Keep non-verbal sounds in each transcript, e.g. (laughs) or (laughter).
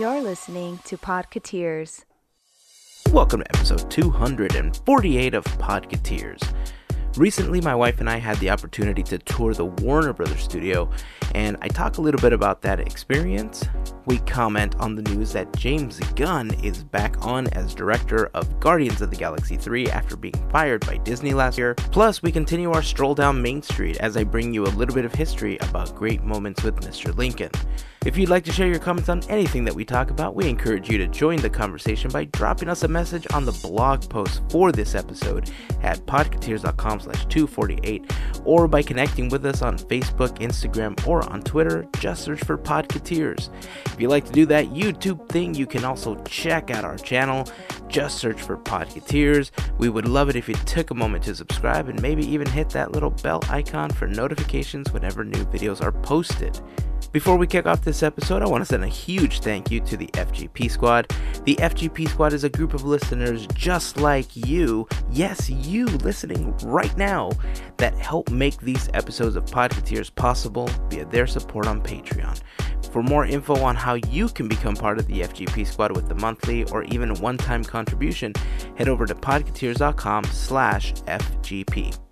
You're listening to Podcateers. Welcome to episode 248 of Podcateers. Recently, my wife and I had the opportunity to tour the Warner Brothers studio, and I talk a little bit about that experience. We comment on the news that James Gunn is back on as director of Guardians of the Galaxy 3 after being fired by Disney last year. Plus, we continue our stroll down Main Street as I bring you a little bit of history about great moments with Mr. Lincoln. If you'd like to share your comments on anything that we talk about, we encourage you to join the conversation by dropping us a message on the blog post for this episode at podcateers.com slash 248 or by connecting with us on Facebook, Instagram, or on Twitter. Just search for Podcateers. If you'd like to do that YouTube thing, you can also check out our channel. Just search for Podcateers. We would love it if you took a moment to subscribe and maybe even hit that little bell icon for notifications whenever new videos are posted. Before we kick off this episode, I want to send a huge thank you to the FGP Squad. The FGP Squad is a group of listeners just like you, yes, you listening right now, that help make these episodes of Podcateers possible via their support on Patreon. For more info on how you can become part of the FGP Squad with the monthly or even one-time contribution, head over to podcateers.com slash FGP.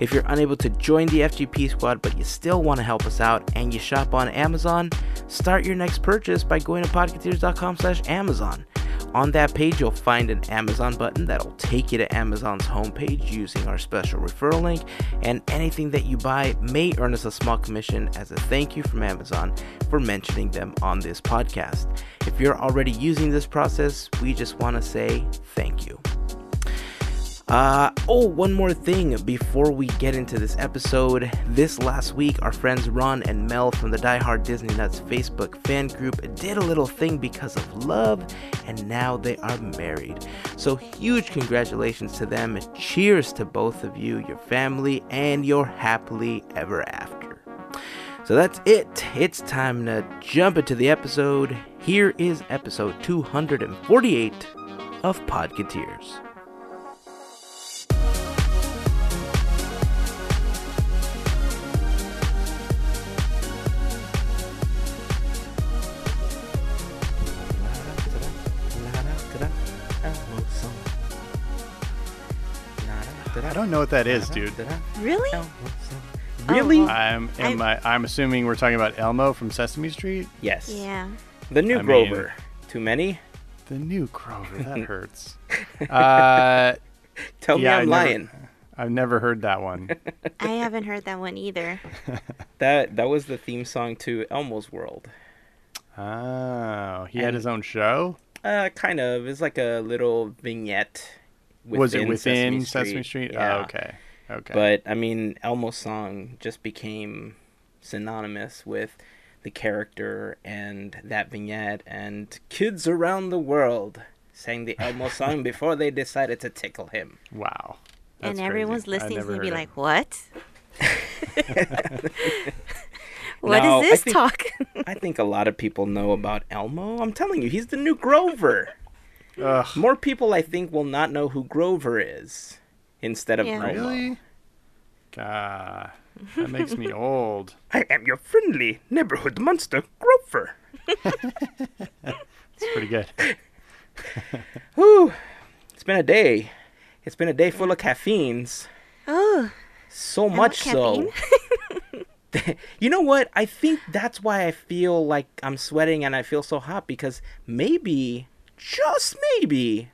If you're unable to join the FGP squad but you still want to help us out and you shop on Amazon, start your next purchase by going to podcateers.com slash Amazon. On that page, you'll find an Amazon button that'll take you to Amazon's homepage using our special referral link, and anything that you buy may earn us a small commission as a thank you from Amazon for mentioning them on this podcast. If you're already using this process, we just want to say thank you. Uh, oh, one more thing before we get into this episode. This last week, our friends Ron and Mel from the Die Hard Disney Nuts Facebook fan group did a little thing because of love, and now they are married. So, huge congratulations to them. Cheers to both of you, your family, and your happily ever after. So, that's it. It's time to jump into the episode. Here is episode 248 of Podcateers. What that is, dude. Really? Really? Oh. I'm am I, I'm assuming we're talking about Elmo from Sesame Street. Yes. Yeah. The new I mean- Grover. Too many? The new Grover. That (laughs) hurts. (laughs) uh, Tell yeah, me I'm I never- lying. I've never heard that one. (laughs) I haven't heard that one either. That that was the theme song to Elmo's World. Oh, he had his own show. Uh, kind of. It's like a little vignette. Within Was it within Sesame Sesame Street? Street? Oh, yeah. Oh, okay. Okay. But I mean, Elmo's song just became synonymous with the character and that vignette, and kids around the world sang the Elmo (laughs) song before they decided to tickle him. wow. and everyone's crazy. Listening is gonna be like, it. "What? (laughs) What is No, I this think- talk?" I think a lot of people know about Elmo. I'm telling you, he's the new Grover. Ugh, More people, I think, will not know who Grover is instead of Yeah. Elmo. really? God, that makes me (laughs) old. I am your friendly neighborhood monster, Grover. It's pretty good. (laughs) Whew. It's been a day. It's been a day full of caffeines. oh, So I much so. (laughs) you know what? I think that's why I feel like I'm sweating and I feel so hot because maybe, just maybe,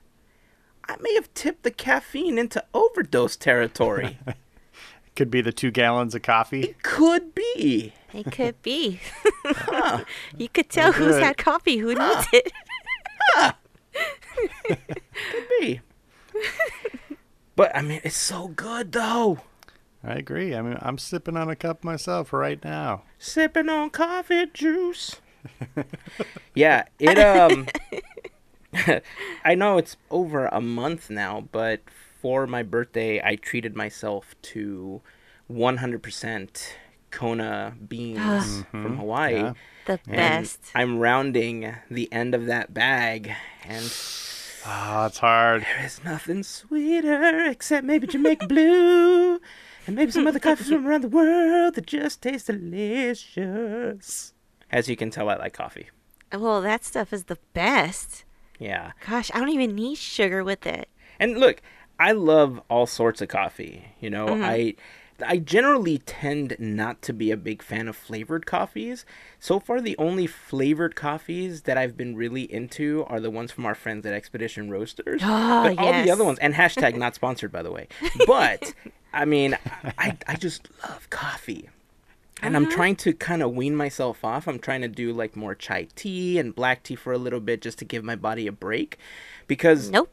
I may have tipped the caffeine into overdose territory. (laughs) Could be the two gallons of coffee. It could be. it could be. (laughs) you could tell who's Good. had coffee, who needs it. Could be. but I mean, it's so good though. I agree. I mean, I'm sipping on a cup myself right now. Sipping on coffee juice. (laughs) yeah, it um (laughs) I know it's over a month now, but for my birthday I treated myself to 100% Kona beans from Hawaii. Yeah. The And best. I'm rounding the end of that bag and Ah, it's hard. there is nothing sweeter except maybe Jamaica Blue (laughs) and maybe some other coffees from around the world that just taste delicious. As you can tell, I like coffee. Well, that stuff is the best. Yeah. Gosh, I don't even need sugar with it. And look, I love all sorts of coffee. You know, I I generally tend not to be a big fan of flavored coffees. So far the only flavored coffees that I've been really into are the ones from our friends at Expedition Roasters. (gasps) Ah, but all the other ones and hashtag not sponsored by the way. But (laughs) I mean, I I just love coffee. And I'm uh-huh. trying to kind of wean myself off. I'm trying to do like more chai tea and black tea for a little bit just to give my body a break because Nope.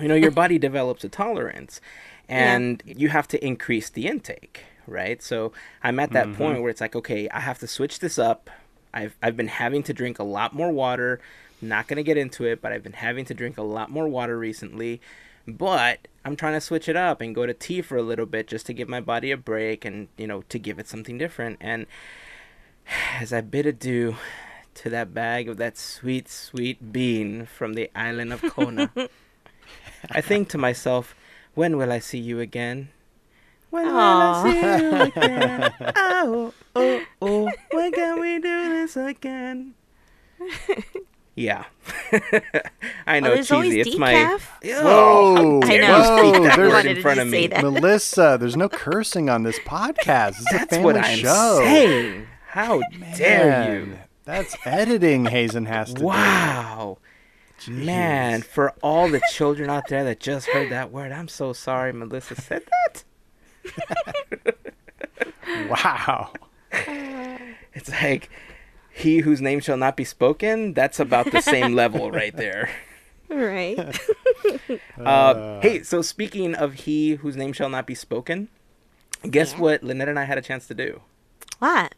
you know your body develops a tolerance and you have to increase the intake right? So i'm at that point mm-hmm. where it's like okay i have to switch this up. I've i've been having to drink a lot more water. Not going to get into it but i've been having to drink a lot more water recently but i'm trying to switch it up and go to tea for a little bit just to give my body a break and you know to give it something different and (sighs) as i bid adieu to that bag of that sweet sweet bean from the island of kona I (laughs) think to myself, when will I see you again? When will I see you again? (laughs) Oh, oh, oh, when can we do this again? (laughs) Yeah. (laughs) I oh, know, Oh, there's always cheesy. It's my. decaf? Oh, Whoa, I know. Whoa, wanted in front of me. that. (laughs) Melissa, there's no cursing on this podcast. It's a That's what I'm show. saying. How dare you? That's editing Hazen has to do. Wow. Man, for all the children out there that just heard that word, I'm so sorry Melissa said that. (laughs) Wow. It's like he whose name shall not be spoken. That's about the same (laughs) level right there. Right. (laughs) (laughs) Uh, hey, so speaking of he whose name shall not be spoken, guess Yeah. what Lynette and I had a chance to do? what?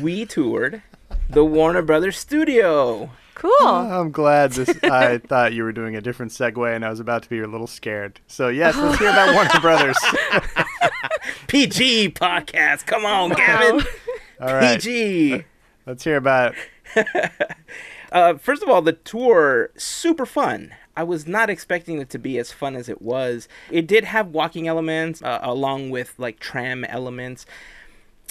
We toured the Warner Brothers studio. Cool. I'm glad this. I thought you were doing a different segue, and I was about to be a little scared. So yes, let's hear about Warner Brothers. PG podcast. Come on, Gavin. All right, PG. Let's hear about. (laughs) Uh, first of all, the tour super fun. I was not expecting it to be as fun as it was. It did have walking elements uh, along with like tram elements.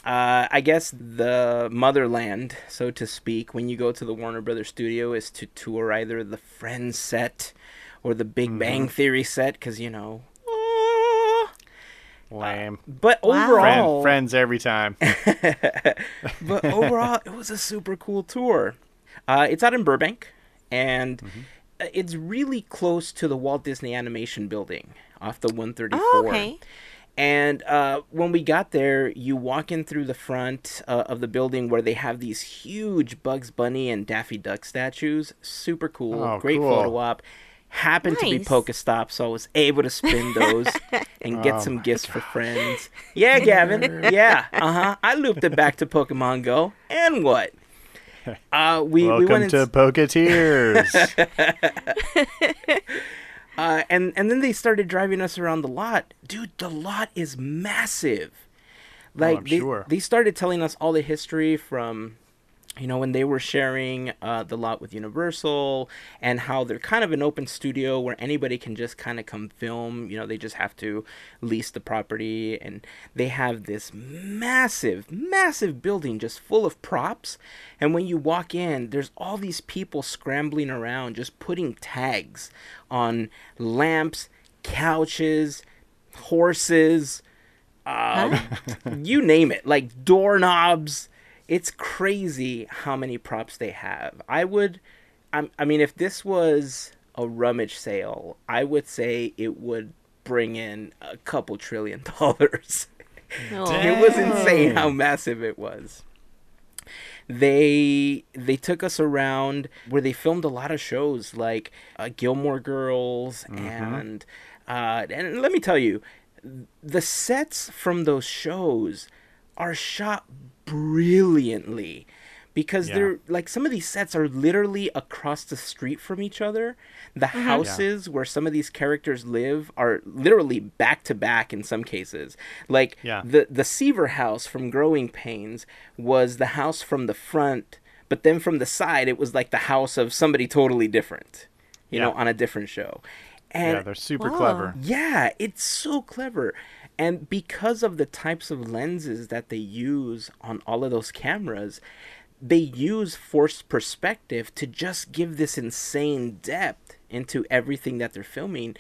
Uh, I guess the motherland, so to speak, when you go to the Warner Brothers studio, is to tour either the Friends set or the Big Bang Theory set, because you know. Lame. But Wow. Friend, overall, friends every time. (laughs) but overall, it was a super cool tour. Uh, it's out in Burbank, and uh, it's really close to the Walt Disney Animation Building off the 134. Oh, okay. And uh, when we got there, you walk in through the front uh, of the building where they have these huge Bugs Bunny and Daffy Duck statues. Super cool. Oh, Great cool. photo op. Happened to be Nice. Pokestop, so I was able to spin (laughs) those and get Oh some my gifts for friends. Yeah, Gavin. yeah. Uh huh. I looped it back to Pokemon Go. And what? (laughs) Uh, we, we went to and, Poketeers. (laughs) uh, and and then they started driving us around the lot. Dude, the lot is massive. Like Oh, I'm they, sure. they started telling us all the history from you know when they were sharing uh, the lot with Universal and how they're kind of an open studio where anybody can just kind of come film. You know, they just have to lease the property and they have this massive, massive building just full of props. And when you walk in, there's all these people scrambling around just putting tags on lamps, couches, horses, um, you name it, like doorknobs. It's crazy how many props they have. I would, I'm, I mean, if this was a rummage sale, I would say it would bring in a couple trillion (laughs) dollars. Oh. It was insane how massive it was. They they took us around where they filmed a lot of shows like uh, Gilmore Girls and uh, and let me tell you, the sets from those shows are shot brilliantly because Yeah. they're like some of these sets are literally across the street from each other. The mm-hmm. houses where some of these characters live are literally back to back in some cases. Like Yeah. the the Seaver house from Growing Pains was the house from the front, but then from the side it was like the house of somebody totally different. You know, on a different show. And yeah, they're super Whoa. clever. yeah, it's so clever. And because of the types of lenses that they use on all of those cameras, they use forced perspective to just give this insane depth into everything that they're filming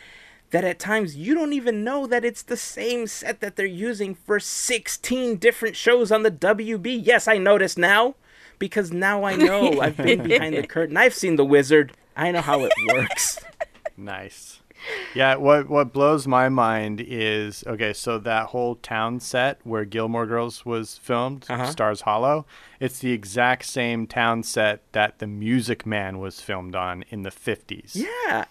that at times you don't even know that it's the same set that they're using for 16 different shows on the WB. Yes, I notice now because now I know I've been (laughs) behind the curtain. I've seen The Wizard. I know how it works. Nice. Yeah, what what blows my mind is okay, so that whole town set where Gilmore Girls was filmed, Uh-huh. Stars Hollow, it's the exact same town set that The Music Man was filmed on in the 50s. Yeah.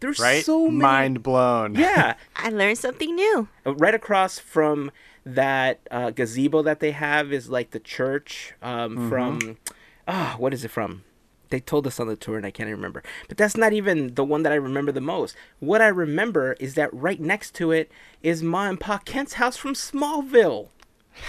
There's Right? so many. Mind blown. Yeah. (laughs) I learned something new. Uh, right across from that uh, gazebo that they have is like the church um, from ah what is it from they told us on the tour and i can't even remember. But that's not even the one that i remember the most. What i remember is that right next to it is ma and pa kent's house from smallville. (laughs)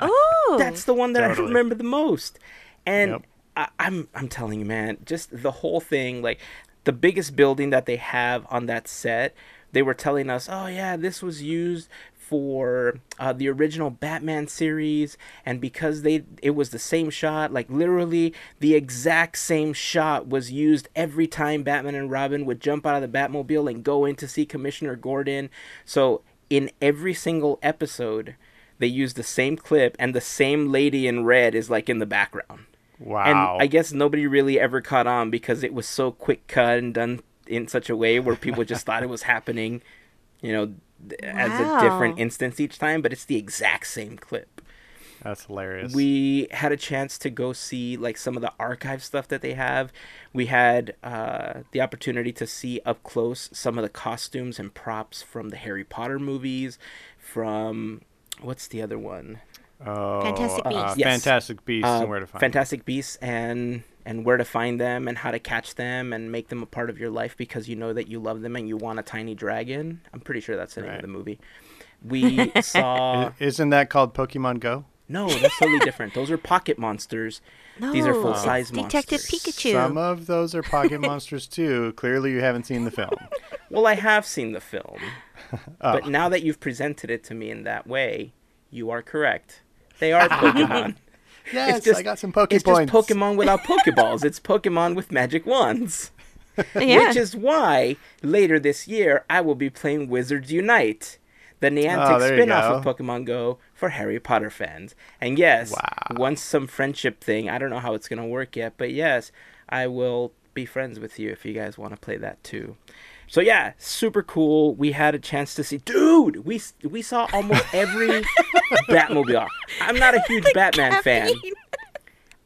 Oh, that's the one that I remember the most. And Yep. I, I'm I'm telling you, man, just the whole thing, like the biggest building that they have on that set, they were telling us, oh yeah, this was used for uh, the original Batman series, and because they it was the same shot, like literally the exact same shot was used every time Batman and Robin would jump out of the Batmobile and go in to see Commissioner Gordon. So in every single episode, they use the same clip, and the same lady in red is like in the background. Wow. And I guess nobody really ever caught on because it was so quick cut and done in such a way where people just thought it was happening, you know, th- as a different instance each time, but it's the exact same clip. That's hilarious. We had a chance to go see like some of the archive stuff that they have. We had uh, the opportunity to see up close some of the costumes and props from the Harry Potter movies, from what's the other one? oh, Fantastic uh, Beasts. Yes. Fantastic Beasts Uh, and where to find Fantastic Beasts and and where to find them and how to catch them and make them a part of your life because you know that you love them and you want a tiny dragon. I'm pretty sure that's the name Right. of the movie. We (laughs) saw Isn't that called Pokemon Go? no, that's totally different. Those are pocket monsters. These are No, full size it's Detective. Pikachu. Some of those are Pocket Monsters too. Clearly, you haven't seen the film. (laughs) Well, I have seen the film, (laughs) Oh. but now that you've presented it to me in that way, you are correct. They are Pokemon. Yes, just- I got some Poke it's points. just Pokemon without Pokeballs. it's Pokemon with magic wands. (laughs) yeah. Which is why later this year I will be playing Wizards Unite, the Niantic Oh, spin-off of. Pokemon Go for Harry Potter fans. And yes, Wow. once some friendship thing, I don't know how it's going to work yet, but yes, I will be friends with you if you guys want to play that too. So yeah, super cool. We had a chance to see, dude. We we saw almost (laughs) every Batmobile. I'm not a huge (laughs) Batman fan.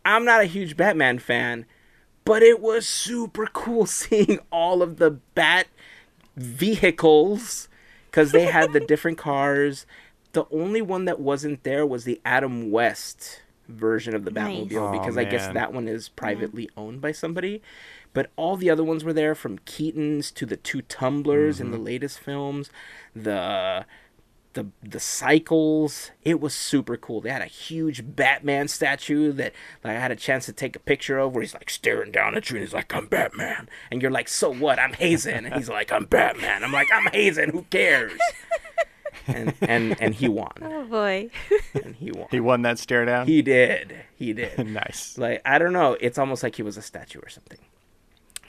I'm not a huge Batman fan, but it was super cool (laughs) seeing all of the Bat vehicles because they had the different cars. The only one that wasn't there was the Adam West version of the Nice. Batmobile Oh, because I guess that one is privately owned by somebody. But all the other ones were there from Keaton's to the two tumblers in the Mm-hmm. latest films, the the the cycles. It was super cool. They had a huge Batman statue that like, I had a chance to take a picture of, where he's like staring down at you and He's like, "I'm Batman," and you're like, "So what? I'm Hazen," and he's like, "I'm Batman." I'm like, "I'm Hazen. Who cares?" and and and he won. (laughs) Oh boy. And he won. He won that stare down. He did. He did. (laughs) nice. Like I don't know. It's almost like he was a statue or something.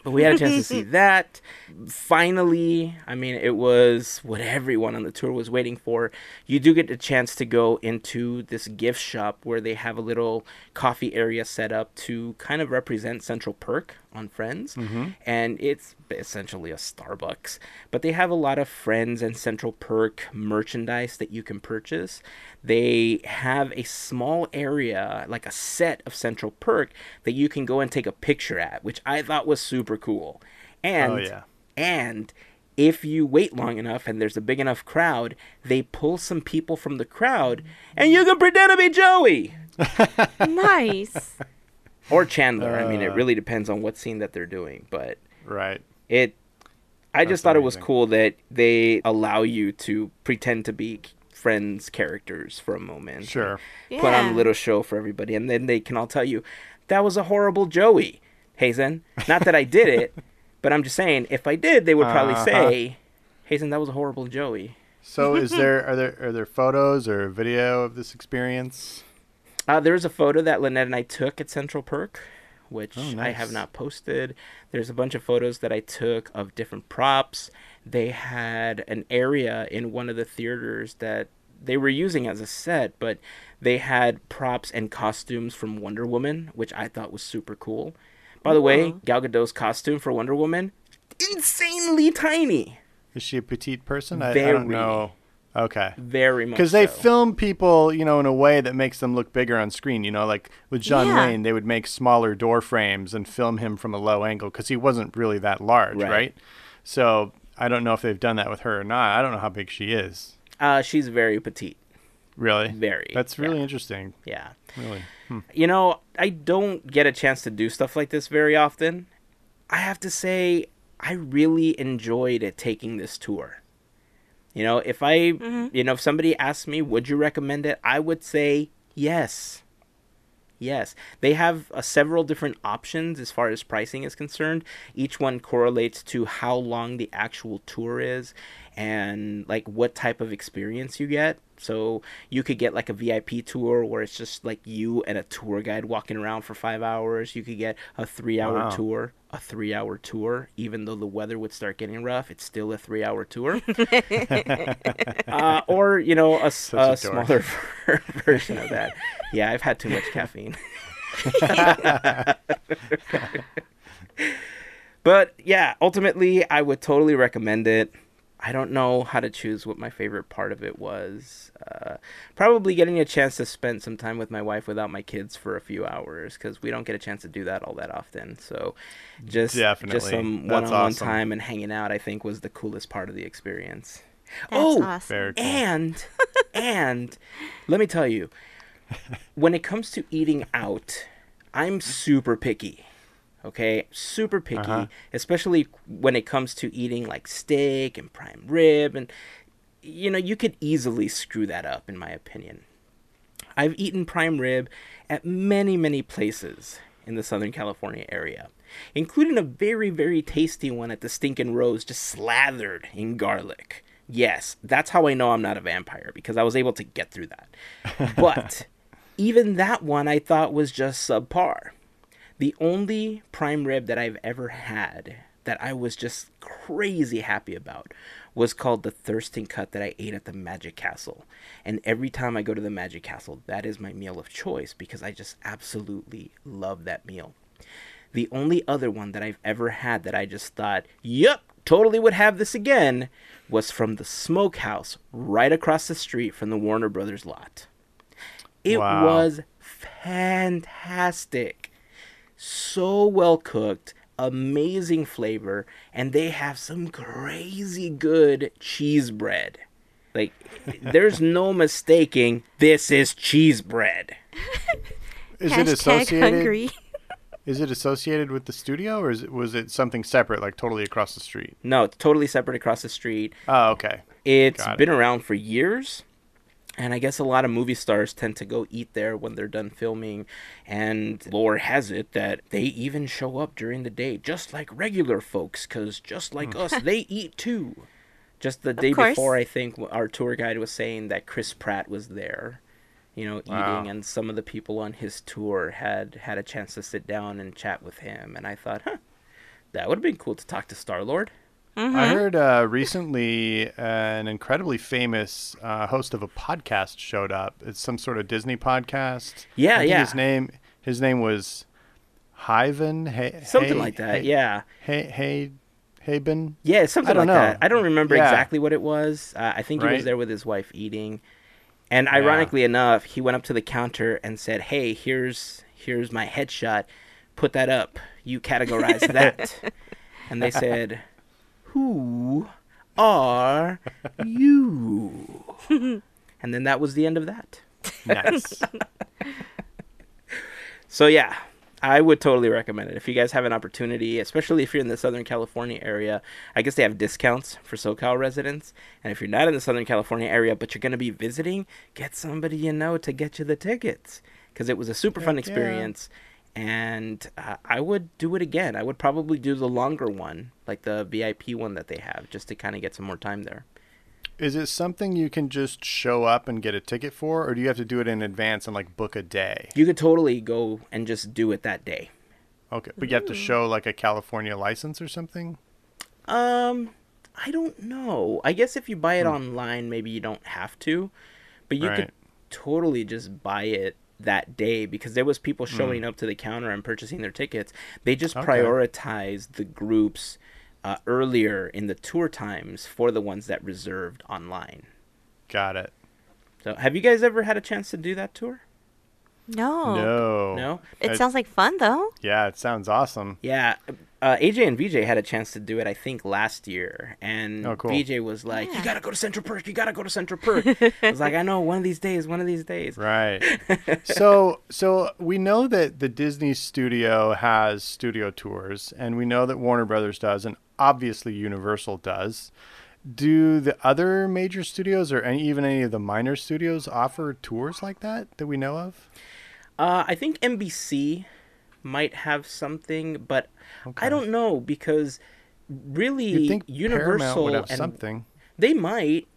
But we had a chance to see (laughs) that. Finally, I mean, it was what everyone on the tour was waiting for. You do get a chance to go into this gift shop where they have a little coffee area set up to kind of represent Central Perk on Friends. Mm-hmm. And it's essentially a Starbucks. But they have a lot of Friends and Central Perk merchandise that you can purchase. They have a small area, like a set of Central Perk, that you can go and take a picture at, which I thought was super cool. And Oh, yeah. and if you wait long enough and there's a big enough crowd, they pull some people from the crowd and you can pretend to be Joey (laughs) nice. Or Chandler. I mean, it Uh. really depends on what scene that they're doing, but Right. it I That's just thought it was cool that they allow you to pretend to be friends characters for a moment. Sure. Put on a little show for everybody and then they can all tell you that was a horrible Joey. Hazen. Not that I did it, (laughs) but I'm just saying if I did, they would probably Uh-huh. say, Hazen, that was a horrible Joey. So, is there (laughs) are there are there photos or video of this experience? Uh, there's a photo that Lynette and I took at Central Perk, which Oh, I have not posted. There's a bunch of photos that I took of different props. They had an area in one of the theaters that they were using as a set, but they had props and costumes from Wonder Woman, which I thought was super cool. By the way, Gal Gadot's costume for Wonder Woman, insanely tiny. Is she a petite person? I, I don't know. Okay. Very much Because they so. film people, you know, in a way that makes them look bigger on screen. You know, like with John Yeah. Wayne, they would make smaller door frames and film him from a low angle because he wasn't really that large, Right. right. So I don't know if they've done that with her or not. I don't know how big she is. Uh, she's very petite. Really? Very. That's really yeah. interesting. Yeah. Really. Hmm. You know, I don't get a chance to do stuff like this very often. I have to say, I really enjoyed taking this tour. You know, if I, you know, if somebody asked me, would you recommend it? I would say yes. Yes. They have uh, several different options as far as pricing is concerned. Each one correlates to how long the actual tour is and like what type of experience you get. So you could get like a VIP tour where it's just like you and a tour guide walking around for five hours. You could get a three hour Wow. tour, a three hour tour. Even though the weather would start getting rough, it's still a three hour tour. (laughs) (laughs) uh, or, you know, a, a a smaller (laughs) version of that. Yeah, I've had too much caffeine. but yeah, ultimately, I would totally recommend it. I don't know how to choose what my favorite part of it was. Uh, probably getting a chance to spend some time with my wife without my kids for a few hours because we don't get a chance to do that all that often. So, just just some That's one-on-one awesome. time and hanging out, I think, was the coolest part of the experience. That's oh, awesome. Very cool. and and let me tell you, when it comes to eating out, I'm super picky. Okay, super picky, Uh-huh. especially when it comes to eating like steak and prime rib and you know, you could easily screw that up in my opinion. I've eaten prime rib at many, many places in the Southern California area, including a very, very tasty one at the Stinkin' Rose, just slathered in garlic. Yes, that's how I know I'm not a vampire because I was able to get through that. (laughs) But even that one I thought was just subpar. The only prime rib that I've ever had that I was just crazy happy about was called the Thurston Cut that I ate at the Magic Castle. And every time I go to the Magic Castle, that is my meal of choice because I just absolutely love that meal. The only other one that I've ever had that I just thought, yep, totally would have this again, was from the smokehouse right across the street from the Warner Brothers lot. It Wow. was fantastic. So well cooked, amazing flavor, and they have some crazy good cheese bread. Like, there's (laughs) no mistaking this is cheese bread. Is Hashtag it associated? hungry. (laughs) Is it associated with the studio, or is it, was it something separate, like totally across the street? No, it's totally separate across the street. Oh, okay. It's Got it. been around for years. And I guess a lot of movie stars tend to go eat there when they're done filming. And lore has it that they even show up during the day, just like regular folks, because just like hmm. us, (laughs) they eat too. Just the day course. before, I think our tour guide was saying that Chris Pratt was there, you know, Wow. eating, and some of the people on his tour had had a chance to sit down and chat with him. And I thought, huh, that would have been cool to talk to Star Lord. I heard uh, recently an incredibly famous uh, host of a podcast showed up. It's some sort of Disney podcast. Yeah, yeah. His name, his name was Hyven. Hey, Something Hey- like that, Hey- yeah. Hey, hey, Haben. Yeah, something I don't that. know. I don't remember Yeah. exactly what it was. Uh, I think he was there with his wife eating, and ironically enough, he went up to the counter and said, "Hey, here's here's my headshot. Put that up. You categorize that." (laughs) and they said, "Who are you?" (laughs) and then that was the end of that. Nice. (laughs) So yeah, I would totally recommend it if you guys have an opportunity, especially if you're in the Southern California area. I guess they have discounts for SoCal residents, and if you're not in the Southern California area but you're going to be visiting, get somebody you know to get you the tickets because it was a super fun Heck yeah. experience. And uh, I would do it again. I would probably do the longer one, like the VIP one that they have, just to kind of get some more time there. is it something you can just show up and get a ticket for, or do you have to do it in advance and like book a day? You could totally go and just do it that day. Okay, but you have to show like a California license or something. Um, I don't know. I guess if you buy it online, maybe you don't have to, but you could totally just buy it that day because there was people showing up to the counter and purchasing their tickets. They just Okay. prioritized the groups uh, earlier in the tour times for the ones that reserved online. Got it. So, have you guys ever had a chance to do that tour? No. No. No. It I- sounds like fun though. Yeah, it sounds awesome. Yeah, uh, AJ and VJ had a chance to do it, I think, last year, and Oh, cool. VJ was like, "You gotta go to Central Perk. You gotta go to Central Perk." I was like, "I know, one of these days, one of these days." Right. (laughs) so so we know that the Disney studio has studio tours and we know that Warner Brothers does and obviously Universal does. Do the other major studios or any, even any of the minor studios offer tours like that that we know of? Uh, I think NBC might have something, but Okay. I don't know because really, You'd think Universal would have and something. They might, Hmm.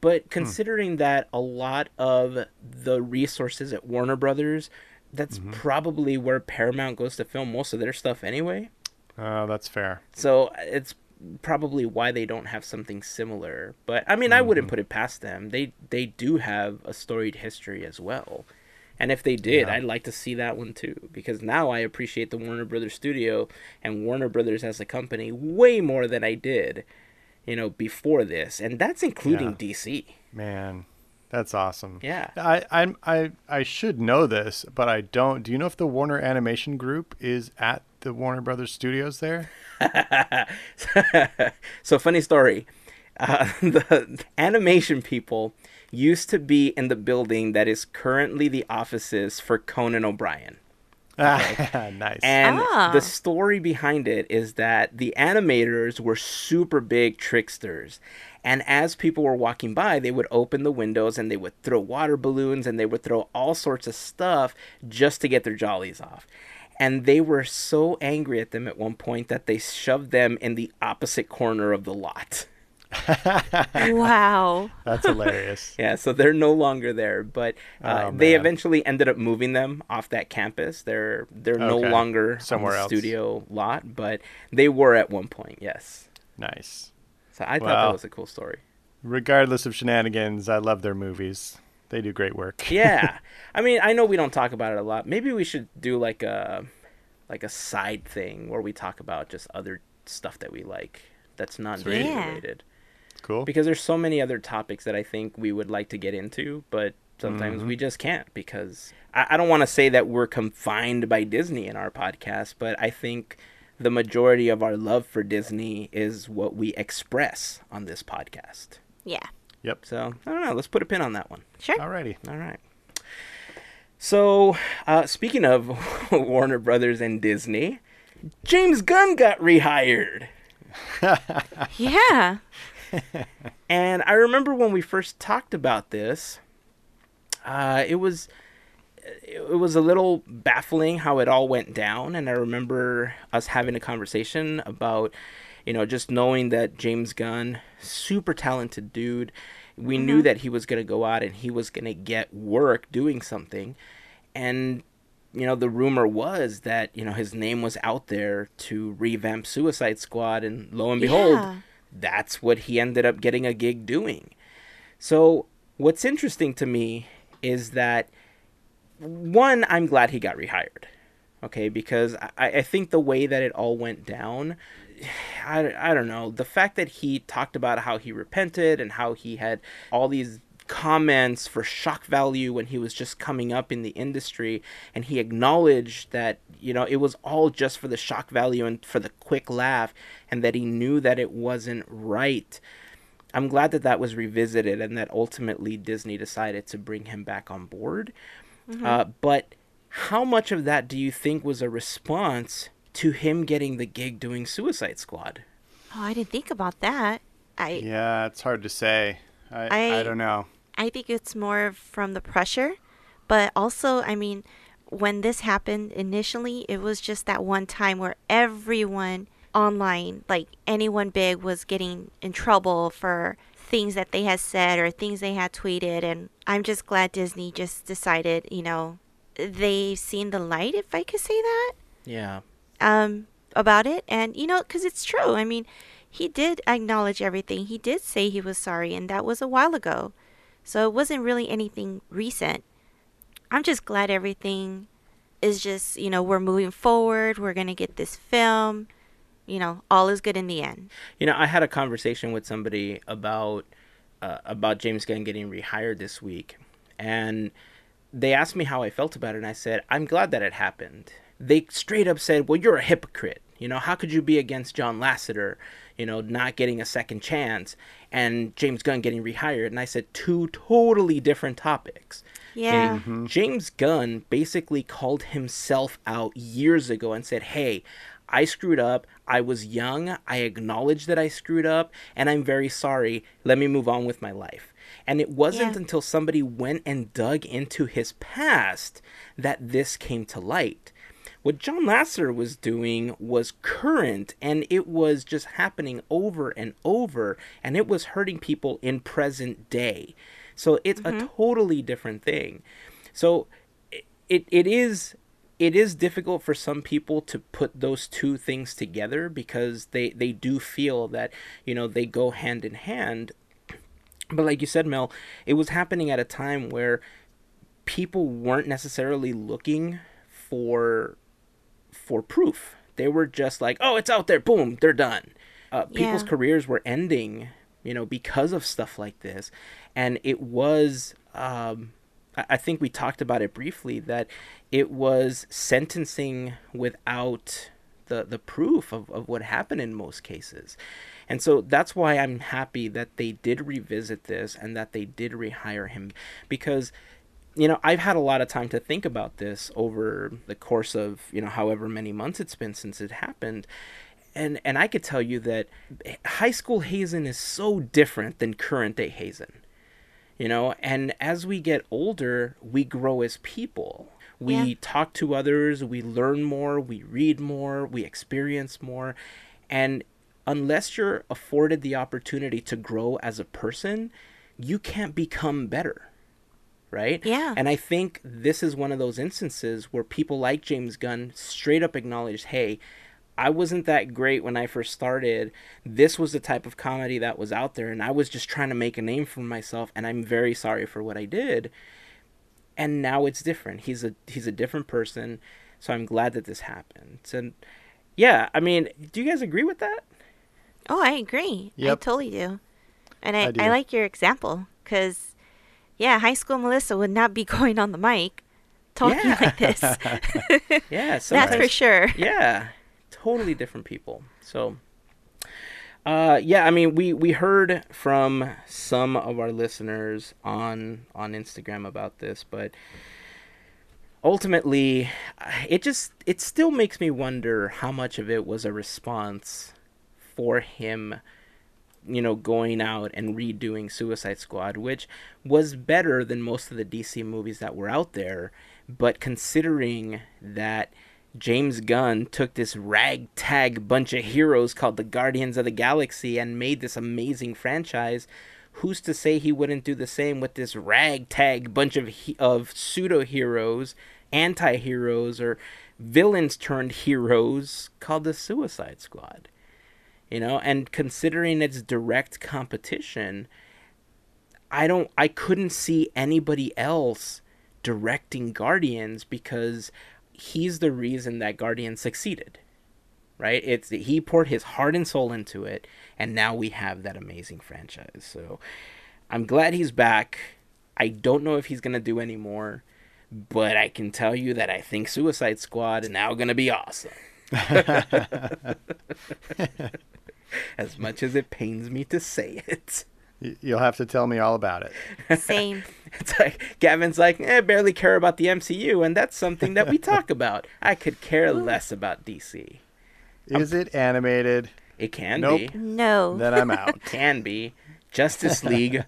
but considering that a lot of the resources at Warner Brothers, that's Mm-hmm. probably where Paramount goes to film most of their stuff anyway. Oh, that's fair. So it's probably why they don't have something similar. But I mean, I Mm-hmm. wouldn't put it past them. They they do have a storied history as well. And if they did, Yeah. I'd like to see that one too because now I appreciate the Warner Brothers studio and Warner Brothers as a company way more than I did, you know, before this. And that's including Yeah. DC. Man, that's awesome. Yeah. I I'm I I should know this, but I don't. Do you know if the Warner Animation Group is at the Warner Brothers studios there? (laughs) so funny story. Uh, (laughs) the animation people used to be in the building that is currently the offices for Conan O'Brien. (laughs) nice. And Ah. the story behind it is that the animators were super big tricksters. And as people were walking by, they would open the windows and they would throw water balloons and they would throw all sorts of stuff just to get their jollies off. And they were so angry at them at one point that they shoved them in the opposite corner of the lot. (laughs) wow. That's hilarious. (laughs) Yeah, so they're no longer there, but uh, Oh, they eventually ended up moving them off that campus. They're they're no longer Somewhere else. studio lot, but they were at one point. Yes. Nice. So I thought that was a cool story. Regardless of shenanigans, I love their movies. They do great work. (laughs) Yeah, I mean, I know we don't talk about it a lot. Maybe we should do like a like a side thing where we talk about just other stuff that we like that's not Sweet. Disney Yeah. Related. Cool. Because there's so many other topics that I think we would like to get into, but sometimes Mm-hmm. we just can't because I, I don't want to say that we're confined by Disney in our podcast, but I think the majority of our love for Disney is what we express on this podcast. Yeah. Yep. So I don't know. Let's put a pin on that one. Sure. Alrighty. All right. So, uh, speaking of (laughs) Warner Brothers and Disney, James Gunn got rehired. (laughs) Yeah. (laughs) And I remember when we first talked about this, uh, it was it was a little baffling how it all went down. And I remember us having a conversation about, you know, just knowing that James Gunn, super talented dude, we knew that he was going to go out and he was going to get work doing something. And you know, the rumor was that, you know, his name was out there to revamp Suicide Squad, and lo and behold, Yeah. That's what he ended up getting a gig doing. So, what's interesting to me is that one, I'm glad he got rehired. Okay, because I, I think the way that it all went down, (sighs) I, I don't know. The fact that he talked about how he repented and how he had all these comments for shock value when he was just coming up in the industry and he acknowledged that you know it was all just for the shock value and for the quick laugh and that he knew that it wasn't right i'm glad that that was revisited and that ultimately disney decided to bring him back on board uh, but how much of that do you think was a response to him getting the gig doing suicide squad Oh, I didn't think about that. I Yeah, it's hard to say. I, I, I- don't know. I think it's more from the pressure, but also, I mean, when this happened initially, it was just that one time where everyone online, like anyone big, was getting in trouble for things that they had said or things they had tweeted. And I'm just glad Disney just decided, you know, they've seen the light, if I could say that, Yeah. um, about it. And, you know, because it's true. I mean, he did acknowledge everything. He did say he was sorry, and that was a while ago. So it wasn't really anything recent. I'm just glad everything is just, you know, we're moving forward. We're going to get this film. You know, all is good in the end. You know, I had a conversation with somebody about uh, about James Gunn getting rehired this week, and they asked me how I felt about it, and I said I'm glad that it happened. They straight up said, "Well, you're a hypocrite. You know, how could you be against John Lasseter? You know, not getting a second chance, and James Gunn getting rehired?" And I said, two totally different topics. Yeah. Okay, mm-hmm. James Gunn basically called himself out years ago and said, Hey, I screwed up. I was young. I acknowledge that I screwed up, and I'm very sorry. Let me move on with my life. And it wasn't Yeah. until somebody went and dug into his past that this came to light. What John Lasseter was doing was current and it was just happening over and over and it was hurting people in present day. So it's a mm-hmm. totally different thing. So it, it, it is it is difficult for some people to put those two things together because they they do feel that you know they go hand in hand but like you said mel it was happening at a time where people weren't necessarily looking for for proof. They were just like oh it's out there. Boom they're done. Uh, people's Yeah. careers were ending you know because of stuff like this. And it was um I I think we talked about it briefly that it was sentencing without the the proof of, of what happened in most cases. And so that's why I'm happy that they did revisit this and that they did rehire him. Because you know, I've had a lot of time to think about this over the course of, you know, however many months it's been since it happened. And and I could tell you that high school Hazen is so different than current day Hazen you know and as we get older we grow as people we Yeah. talk to others we learn more we read more we experience more and unless you're afforded the opportunity to grow as a person you can't become better right Yeah. and i think this is one of those instances where people like james gunn straight up acknowledged hey I wasn't that great when I first started. This was the type of comedy that was out there, and I was just trying to make a name for myself. And I'm very sorry for what I did. And now it's different. He's a he's a different person, so I'm glad that this happened. And yeah, I mean, do you guys agree with that? Oh, I agree. I totally do. And I, I I, like your example because, yeah, high school Melissa would not be (laughs) going on the mic talking Yeah. like this. (laughs) Yeah, so That's for sure. yeah totally different people so uh yeah i mean we we heard from some of our listeners on on instagram about this but ultimately it just it still makes me wonder how much of it was a response for him you know going out and redoing suicide squad which was better than most of the dc movies that were out there but considering that James Gunn took this ragtag bunch of heroes called the Guardians of the Galaxy and made this amazing franchise. Who's to say he wouldn't do the same with this ragtag bunch of of pseudo heroes, anti heroes, or villains turned heroes called the Suicide Squad? You know, and considering its direct competition, I don't I couldn't see anybody else directing Guardians because he's the reason that Guardians succeeded. Right? It's he poured his heart and soul into it and now we have that amazing franchise. So I'm glad he's back. I don't know if he's going to do any more, but I can tell you that I think Suicide Squad is now going to be awesome. (laughs) as much as it pains me to say it. You'll have to tell me all about it. Same. (laughs) It's like Gavin's like, eh, I barely care about the MCU, and that's something that we talk (laughs) about. I could care less about DC. Is it animated? It can Nope. be, No. Then I'm out. can be. Justice League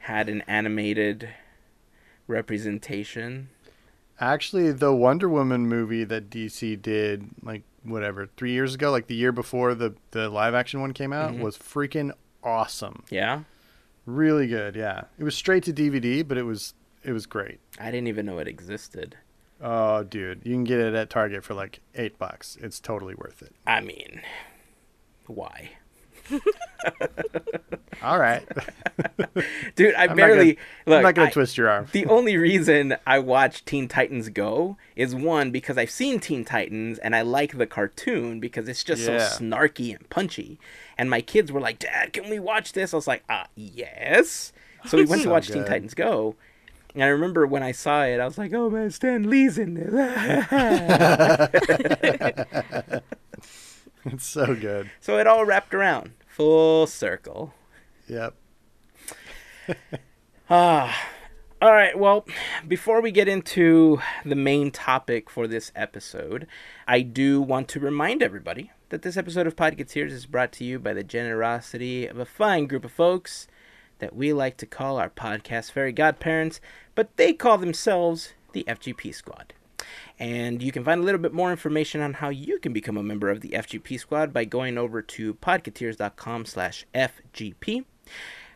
had an animated representation. Actually, the Wonder Woman movie that DC did, like whatever, three years ago, like the year before the the live action one came out, Mhm. was freaking awesome. Yeah, Really good. Yeah, it was straight to DVD, but it was it was great. I didn't even know it existed. Oh, dude, you can get it at Target for like eight bucks. It's totally worth it. I mean, why? (laughs) All right, (laughs) Dude, I I'm not barely gonna- look. I'm not gonna I- twist your arm. The only reason I watch Teen Titans Go is one because I've seen Teen Titans and I like the cartoon because it's just Yeah. so snarky and punchy. And my kids were like, "Dad, can we watch this?" I was like, "Uh, yes." (laughs) So we went to So watch Teen. Titans Go. And I remember when I saw it, I was like, "Oh man, Stan Lee's in this." (laughs) It's so good. so it all wrapped around, full circle. Yep. (laughs) Ah. All right, well, before we get into the main topic for this episode, I do want to remind everybody that this episode of Podcateers is brought to you by the generosity of a fine group of folks that we like to call our podcast fairy godparents, but they call themselves the FGP Squad. And you can find a little bit more information on how you can become a member of the FGP Squad by going over to podcateers.com slash FGP.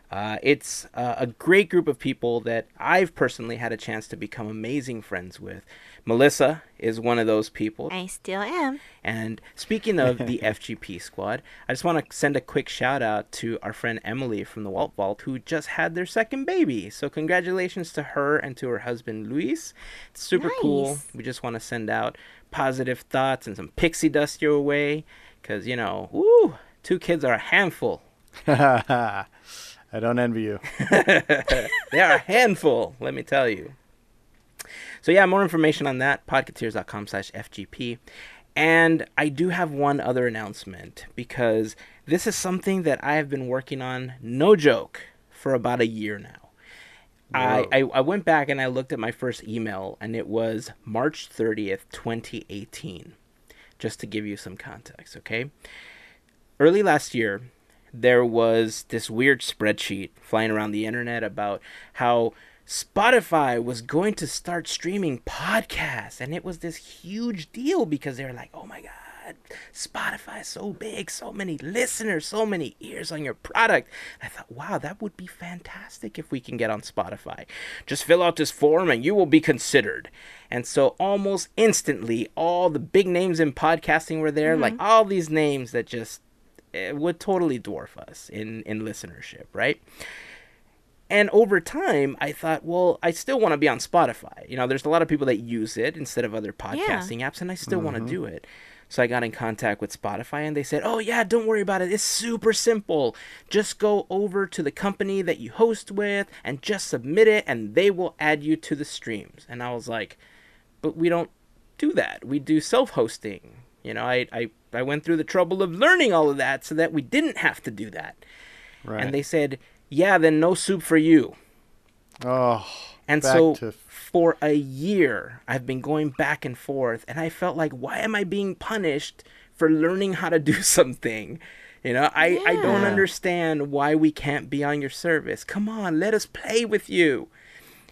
Uh, it's uh, a great group of people that I've personally had a chance to become amazing friends with. Melissa is one of those people. I still am. And speaking of the (laughs) FGP squad, I just want to send a quick shout out to our friend Emily from the Walt Vault, who just had their second baby. So, congratulations to her and to her husband Luis. It's super cool. We just want to send out positive thoughts and some pixie dust your way. Because, you know, woo, two kids are a handful. (laughs) I don't envy you. (laughs) they are a handful, let me tell you. So yeah, more information on that, podcateers.com slash FGP. And I do have one other announcement because this is something that I have been working on, no joke, for about a year now. I, I, I went back and I looked at my first email and it was March 30th, 2018. Just to give you some context, okay? Early last year, there was this weird spreadsheet flying around the internet about how Spotify was going to start streaming podcasts. And it was this huge deal because they were like, oh my God, Spotify is so big, so many listeners, so many ears on your product. I thought, wow, that would be fantastic if we can get on Spotify. Just fill out this form and you will be considered. And so almost instantly, all the big names in podcasting were there, like mm-hmm. all these names that just it would totally dwarf us in in listenership, right? And over time, I thought, well, I still want to be on Spotify. You know, there's a lot of people that use it instead of other podcasting apps, and I still want to mm-hmm. do it. So I got in contact with Spotify, and they said, oh, yeah, don't worry about it. It's super simple. Just go over to the company that you host with and just submit it, and they will add you to the streams. And I was like, but we don't do that. We do self hosting. You know, I, I, I went through the trouble of learning all of that so that we didn't have to do that. Right. And they said, yeah, then no soup for you. oh, And so to for a year, I've been going back and forth, and I felt like, why am I being punished for learning how to do (laughs) something? You know, I, I don't understand why we can't be on your service. Come on, let us play with you.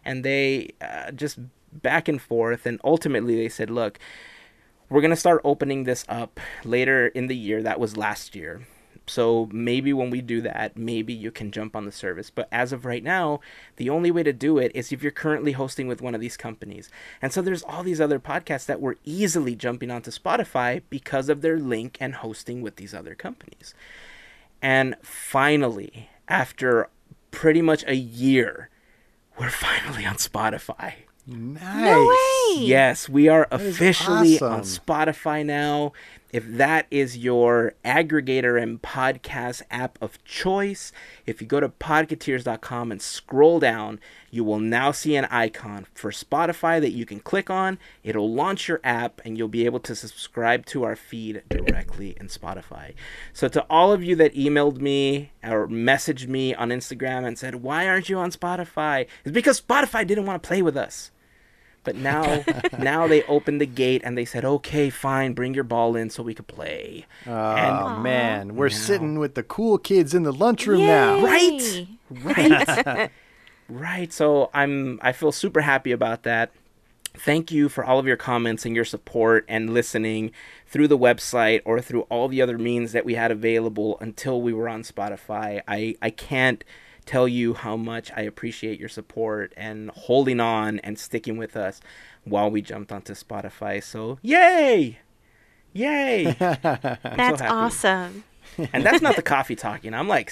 And they uh, just back and forth, and ultimately they said, look, we're going to start opening this up later in the year. That was last year. So maybe when we do that, maybe you can jump on the service. But as of right now, the only way to do it is if you're currently hosting with one of these companies. And so there's all these other podcasts that were easily jumping onto Spotify because of their link and hosting with these other companies. And finally, after pretty much a year, we're (laughs) finally on Spotify. nice. No way. Yes, we are is officially on. Spotify now. If that is your aggregator and podcast app of choice, if you go to podcateers.com and scroll down, you will now see an icon for Spotify that you can click on. It'll launch your app and you'll be able to subscribe to our feed directly in Spotify. So, to all of you that emailed me or messaged me on Instagram and said, Why aren't you on Spotify? It's because Spotify didn't want to play with us. But now, now they opened the gate and they said, "Okay, fine, bring your ball in so we could play." Oh man, we're Now- sitting with the cool kids in the lunchroom now. Right. (laughs) Right, right. So I'm, I feel super happy about that. Thank you for all of your comments and your support and listening through the website or through all the other means that we had available until we were on Spotify. I, I can't tell you how much I appreciate your support and holding on and sticking with us while we jumped onto Spotify. So, yay! Yay! (laughs) That's happy. awesome. and that's not the coffee talking. I'm like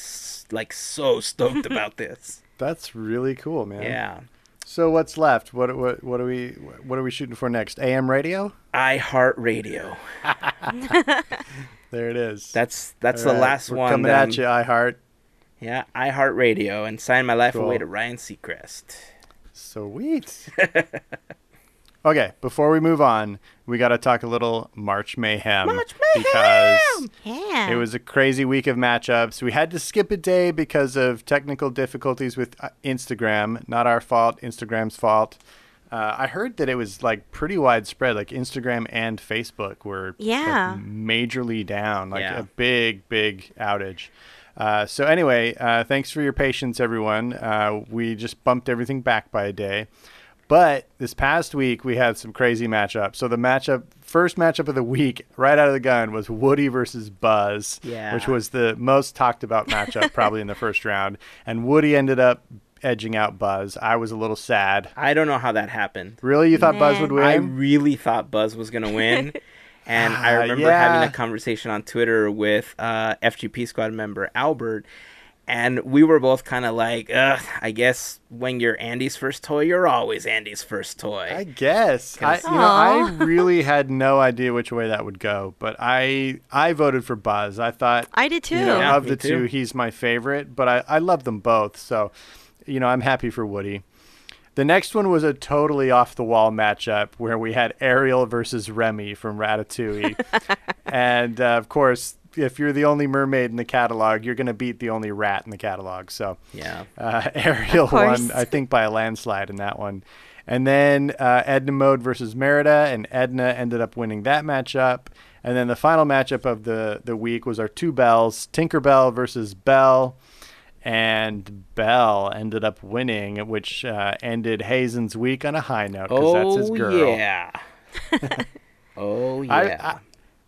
like so stoked about (laughs) this. That's really cool, man. Yeah. So what's left? What what what are we what are we shooting for next? AM radio? I Heart Radio. (laughs) There it is. That's that's All the right, last we're one. Coming that at I'm- you, iHeart. Yeah, iHeartRadio and sign my life away to Ryan Seacrest. Sweet. (laughs) okay, before we move on, we got to talk a little March Mayhem. March Because Yeah. it was a crazy week of matchups. We had to skip a day because of technical difficulties with uh, Instagram. Not our fault, Instagram's fault. Uh, I heard that it was like pretty widespread. Like Instagram and Facebook were like, Yeah. majorly down, like Yeah. a big, big outage. Uh, so anyway, uh, thanks for your patience, everyone. Uh, we just bumped everything back by a day. But this past week we had some crazy matchups. So the matchup, first matchup of the week, right out of the gun, was Woody versus Buzz, Yeah. which was the most talked about matchup probably in the first round. And Woody ended up edging out Buzz. I was a little sad. I don't know how that happened. Really, you thought Buzz would win? I really thought Buzz was gonna win, (laughs) and I Ah, remember yeah. having a conversation on Twitter with uh, FGP squad member Albert, and we were both kind of like, Ugh, I guess when you're Andy's first toy, you're always Andy's first toy. I guess. I, you know, I (laughs) really had no idea which way that would go, but I I voted for Buzz. I thought I did too. you know, Yeah, of the too. two, he's my favorite, but I, I love them both. So, you know, I'm happy for Woody. The next one was a totally off the wall matchup where we had Ariel versus Remy from Ratatouille. (laughs) and uh, of course, if you're the only mermaid in the catalog, you're going to beat the only rat in the catalog. So, yeah, uh, (laughs) Ariel won, I think, by a landslide in that one. And then uh, Edna Mode versus Merida, and Edna ended up winning that matchup. And then the final matchup of the, the week was our two Bells, Tinkerbell versus Belle. And Belle ended up winning, which uh, ended Hazen's week on a high note because that's his oh girl. yeah, (laughs) oh I, yeah.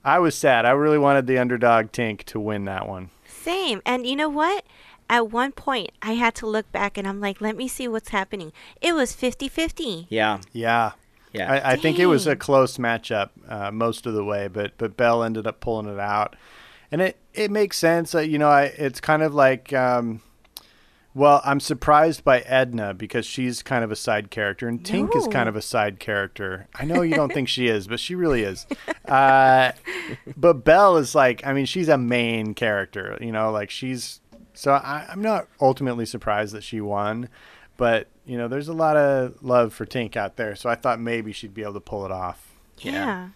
I, I was sad. I really wanted the underdog Tink to win that one. Same. And you know what? At one point, I had to look back and I'm like, let me see what's happening. It was 50 50. yeah, Yeah. yeah. I, I think it was a close matchup uh, most of the way, but but Belle ended up pulling it out, and it it makes sense. Uh, you know, I it's kind of like, um, well, I'm surprised by Edna because she's kind of a side character, and Tink is kind of a side character. I know you don't think she is, but she really is. (laughs) Uh, but Belle is like, I mean, she's a main character. You know, like she's. So I, I'm not ultimately surprised that she won, but you know, there's a lot of love for Tink out there. So I thought maybe she'd be able to pull it off. Yeah. Yeah.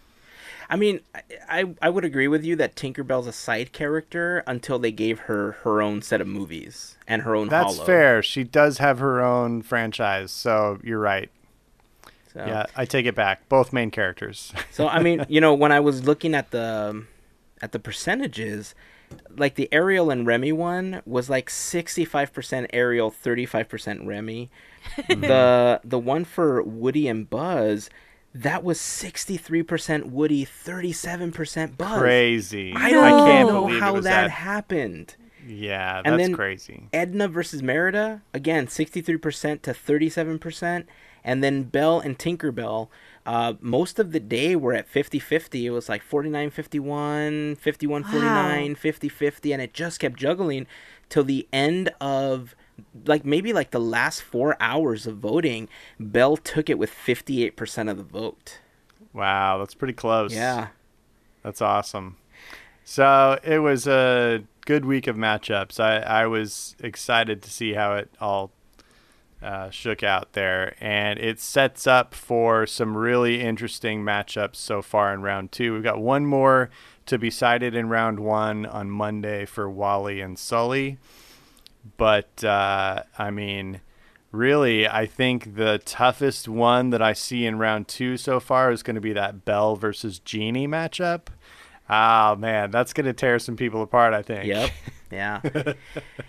I mean, I, I I would agree with you that Tinkerbell's a side character until they gave her her own set of movies and her own. That's Hollow. fair. She does have her own franchise, so you're right. So. Yeah, I take it back. Both main characters. (laughs) So I mean, you know, when I was looking at the at the percentages, like the Ariel and Remy one was like sixty five percent Ariel, thirty five percent Remy. (laughs) the the one for Woody and Buzz, that was sixty three percent Woody, thirty seven percent Buzz. crazy. I don't can't know believe how was that that. happened. Yeah, And that's then- crazy. Edna versus Merida, again, 63% to 37%. And then Belle and Tinkerbell, uh, most of the day were at 50 50. It was like 49 51, 51 49, 50 50. And it just kept juggling till the end of, like, maybe like the last four hours of voting. Belle took it with 58% of the vote. Wow, that's pretty close. Yeah. That's awesome. So it was a good week of matchups. I, I was excited to see how it all uh, shook out there. And it sets up for some really interesting matchups so far in round two. We've got one more to be cited in round one on Monday for WALL-E and Sully. But, uh, I mean, really, I think the toughest one that I see in round two so far is going to be that Belle versus Genie matchup. Oh man, that's gonna tear some people apart. I think. Yep. (laughs) Yeah.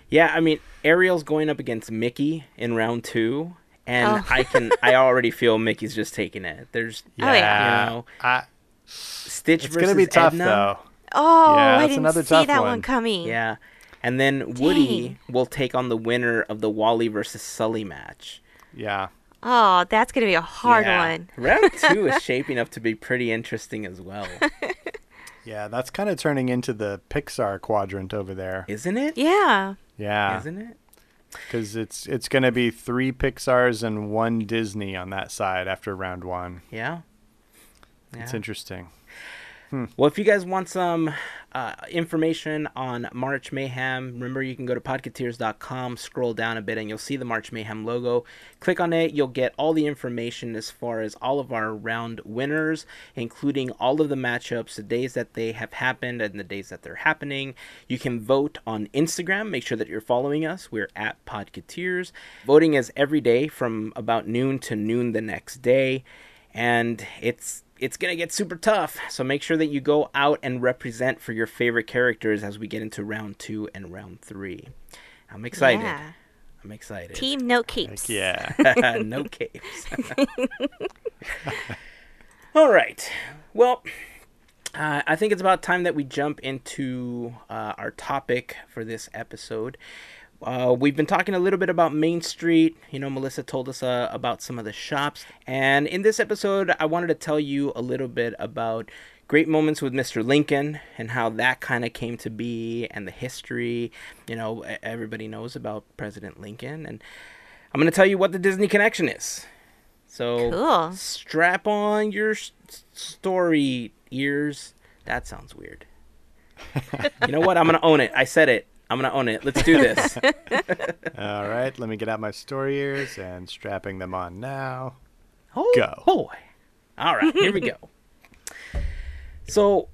yeah, I mean, Ariel's going up against Mickey in round two. And Oh. I can, I already feel Mickey's just taking it. There's, Oh, yeah. Yeah. You know, I, Stitch it's versus gonna be tough Edna. though. Oh, Yeah, I didn't another see tough that one. one coming. Yeah. And then Woody Dang. will take on the winner of the WALL-E versus Sully match. Yeah. Oh, that's gonna be a hard Yeah. one. (laughs) Round two is (laughs) shaping up to be pretty interesting as well, (laughs) Yeah, that's kind of turning into the Pixar quadrant over there. isn't it? Yeah. Yeah, Isn't it? because it's it's going to be three Pixar's and one Disney on that side after round one. Yeah. It's Yeah. Interesting. Well, if you guys want some uh, information on March Mayhem, remember you can go to podcateers.com, scroll down a bit, and you'll see the March Mayhem logo. Click on it, you'll get all the information as far as all of our round winners, including all of the matchups, the days that they have happened, and the days that they're happening. You can vote on Instagram. Make sure that you're following us. We're at Podcateers. Voting is every day from about noon to noon the next day, and it's it's going to get super tough. So make sure that you go out and represent for your favorite characters as we get into round two and round three. I'm excited. Yeah. I'm excited. Team no Like, capes. yeah. (laughs) (laughs) no capes. (laughs) All right. Well, uh, I think it's about time that we jump into uh, our topic for this episode. Uh, we've been talking a little bit about Main Street. You know, Melissa told us uh, about some of the shops. And in this episode, I wanted to tell you a little bit about great moments with Mr. Lincoln and how that kind of came to be and the history. You know, everybody knows about President Lincoln. And I'm going to tell you what the Disney connection is. So Cool. strap on your s- story ears. That sounds weird. (laughs) you know what? I'm going to own it. I said it. I'm going to own it. Let's do this. (laughs) All right, let me get out my story ears and strapping them on now. Oh, Go. boy. All right, here we go. (laughs) So,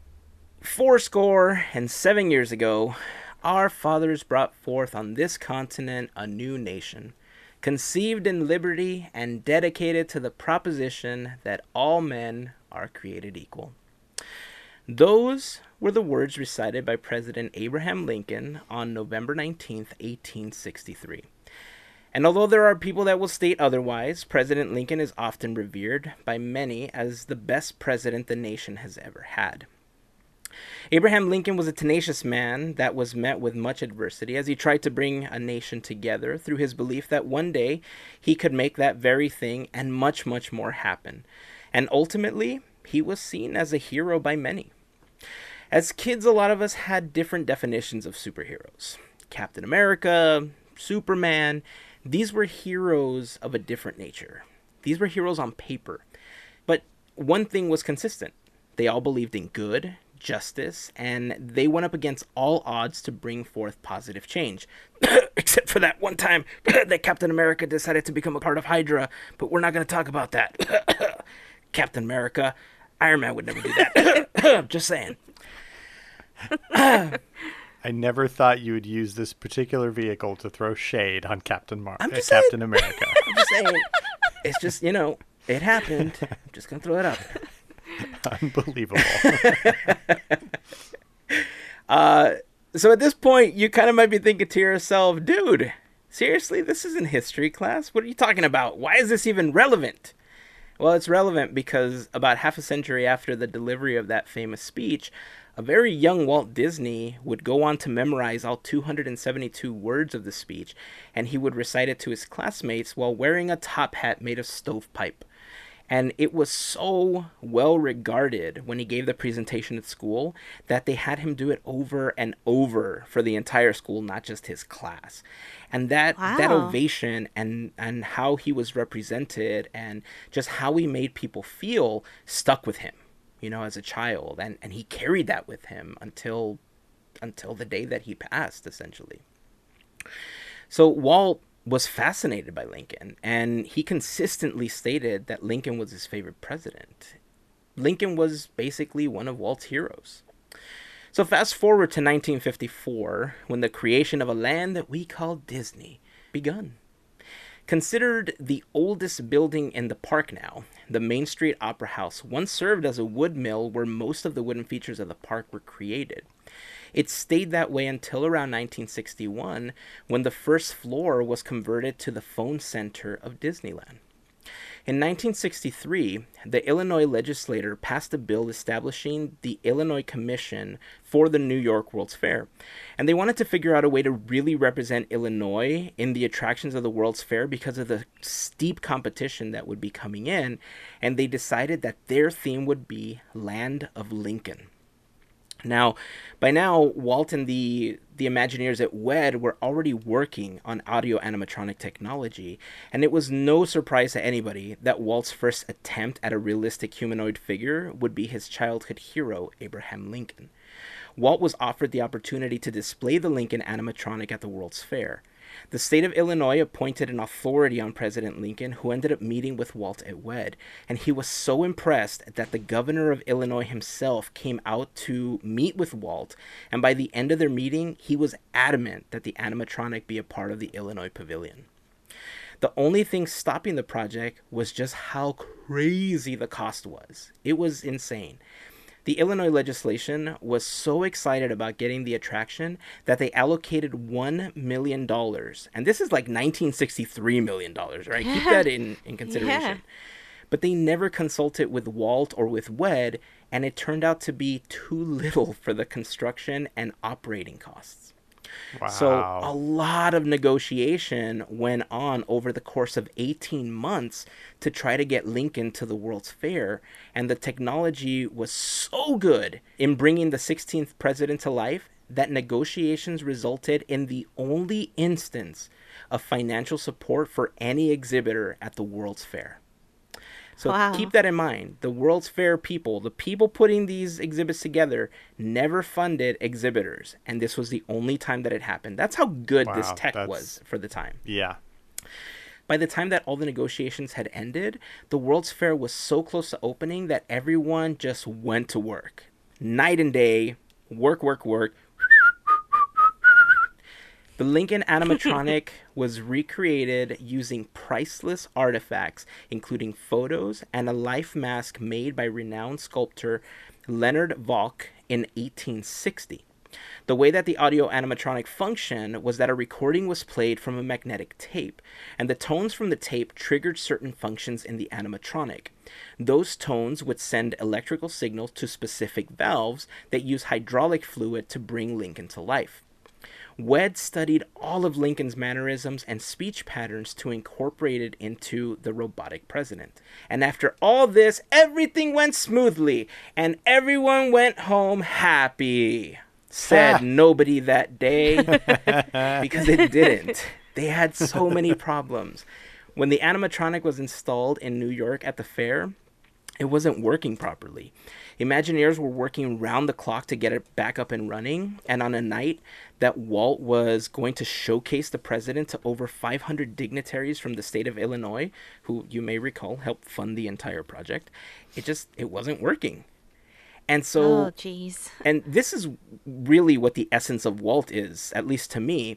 four score and seven years ago, our fathers brought forth on this continent a new nation, conceived in liberty and dedicated to the proposition that all men are created equal. Those were the words recited by President Abraham Lincoln on November 19th, 1863. And although there are people that will state otherwise, President Lincoln is often revered by many as the best president the nation has ever had. Abraham Lincoln was a tenacious man that was met with much adversity as he tried to bring a nation together through his belief that one day he could make that very thing and much, much more happen. And ultimately, he was seen as a hero by many. As kids, a lot of us had different definitions of superheroes Captain America, Superman. These were heroes of a different nature. These were heroes on paper. But one thing was consistent they all believed in good, justice, and they went up against all odds to bring forth positive change. (coughs) Except for that one time (coughs) that Captain America decided to become a part of Hydra, but we're not going to talk about that. (coughs) Captain America, Iron Man would never do that. Just saying. (laughs) I never thought you would use this particular vehicle to throw shade on Captain Mar- I'm uh, just Captain America. (laughs) I'm just saying. It's just, you know, it happened. I'm just going to throw it out there. Unbelievable. (laughs) So at this point, you kind of might be thinking to yourself, dude, seriously, this isn't history class. What are you talking about? Why is this even relevant? Well, it's relevant because about half a century after the delivery of that famous speech, a very young Walt Disney would go on to memorize all 272 words of the speech, and he would recite it to his classmates while wearing a top hat made of stovepipe. And it was so well regarded when he gave the presentation at school that they had him do it over and over for the entire school, not just his class. And that that ovation and and how he was represented and just how he made people feel stuck with him, you know, as a child. And and he carried that with him until until the day that he passed, essentially. So Walt was fascinated by Lincoln, and he consistently stated that Lincoln was his favorite president. Lincoln was basically one of Walt's heroes. So fast forward to 1954, when the creation of a land that we call Disney begun. Considered the oldest building in the park now, the Main Street Opera House once served as a wood mill where most of the wooden features of the park were created. It stayed that way until around 1961 when the first floor was converted to the phone center of Disneyland. In 1963, the Illinois legislature passed a bill establishing the Illinois Commission for the New York World's Fair. And they wanted to figure out a way to really represent Illinois in the attractions of the World's Fair because of the steep competition that would be coming in. And they decided that their theme would be Land of Lincoln. Now, by now, Walt and the the Imagineers at WED were already working on audio animatronic technology, and it was no surprise to anybody that Walt's first attempt at a realistic humanoid figure would be his childhood hero, Abraham Lincoln. Walt was offered the opportunity to display the Lincoln animatronic at the World's Fair. The state of Illinois appointed an authority on President Lincoln who ended up meeting with Walt at WED. And he was so impressed that the governor of Illinois himself came out to meet with Walt. And by the end of their meeting, he was adamant that the animatronic be a part of the Illinois Pavilion. The only thing stopping the project was just how crazy the cost was. It was insane. The Illinois legislation was so excited about getting the attraction that they allocated $1 million. And this is like $1963 million, right? Keep that in, in consideration. Yeah. But they never consulted with Walt or with WED, and it turned out to be too little for the construction and operating costs. Wow. So a lot of negotiation went on over the course of 18 months to try to get Lincoln to the World's Fair. And the technology was so good in bringing the 16th president to life that negotiations resulted in the only instance of financial support for any exhibitor at the World's Fair. So wow. keep that in mind. The World's Fair people, the people putting these exhibits together, never funded exhibitors, and this was the only time that it happened. That's how good wow, this tech was for the time. Yeah. By the time that all the negotiations had ended, the World's Fair was so close to opening that everyone just went to work. Night and day, work, work, work, the Lincoln (laughs) animatronic was recreated using priceless artifacts, including photos and a life mask made by renowned sculptor Leonard Volk in 1860. The way that the audio animatronic functioned was that a recording was played from a magnetic tape, and the tones from the tape triggered certain functions in the animatronic. Those tones would send electrical signals to specific valves that use hydraulic fluid to bring Lincoln to life. WED studied all of Lincoln's mannerisms and speech patterns to incorporate it into the robotic president. And after all this, everything went smoothly, and everyone went home happy. Said ah. nobody that day, (laughs) because it didn't. They had so many problems. When the animatronic was installed in New York at the fair, it wasn't working properly. Imagineers were working round the clock to get it back up and running, and on a night that Walt was going to showcase the president to over 500 dignitaries from the state of Illinois, who you may recall helped fund the entire project, it just it wasn't working. And so, oh, jeez. And this is really what the essence of Walt is, at least to me.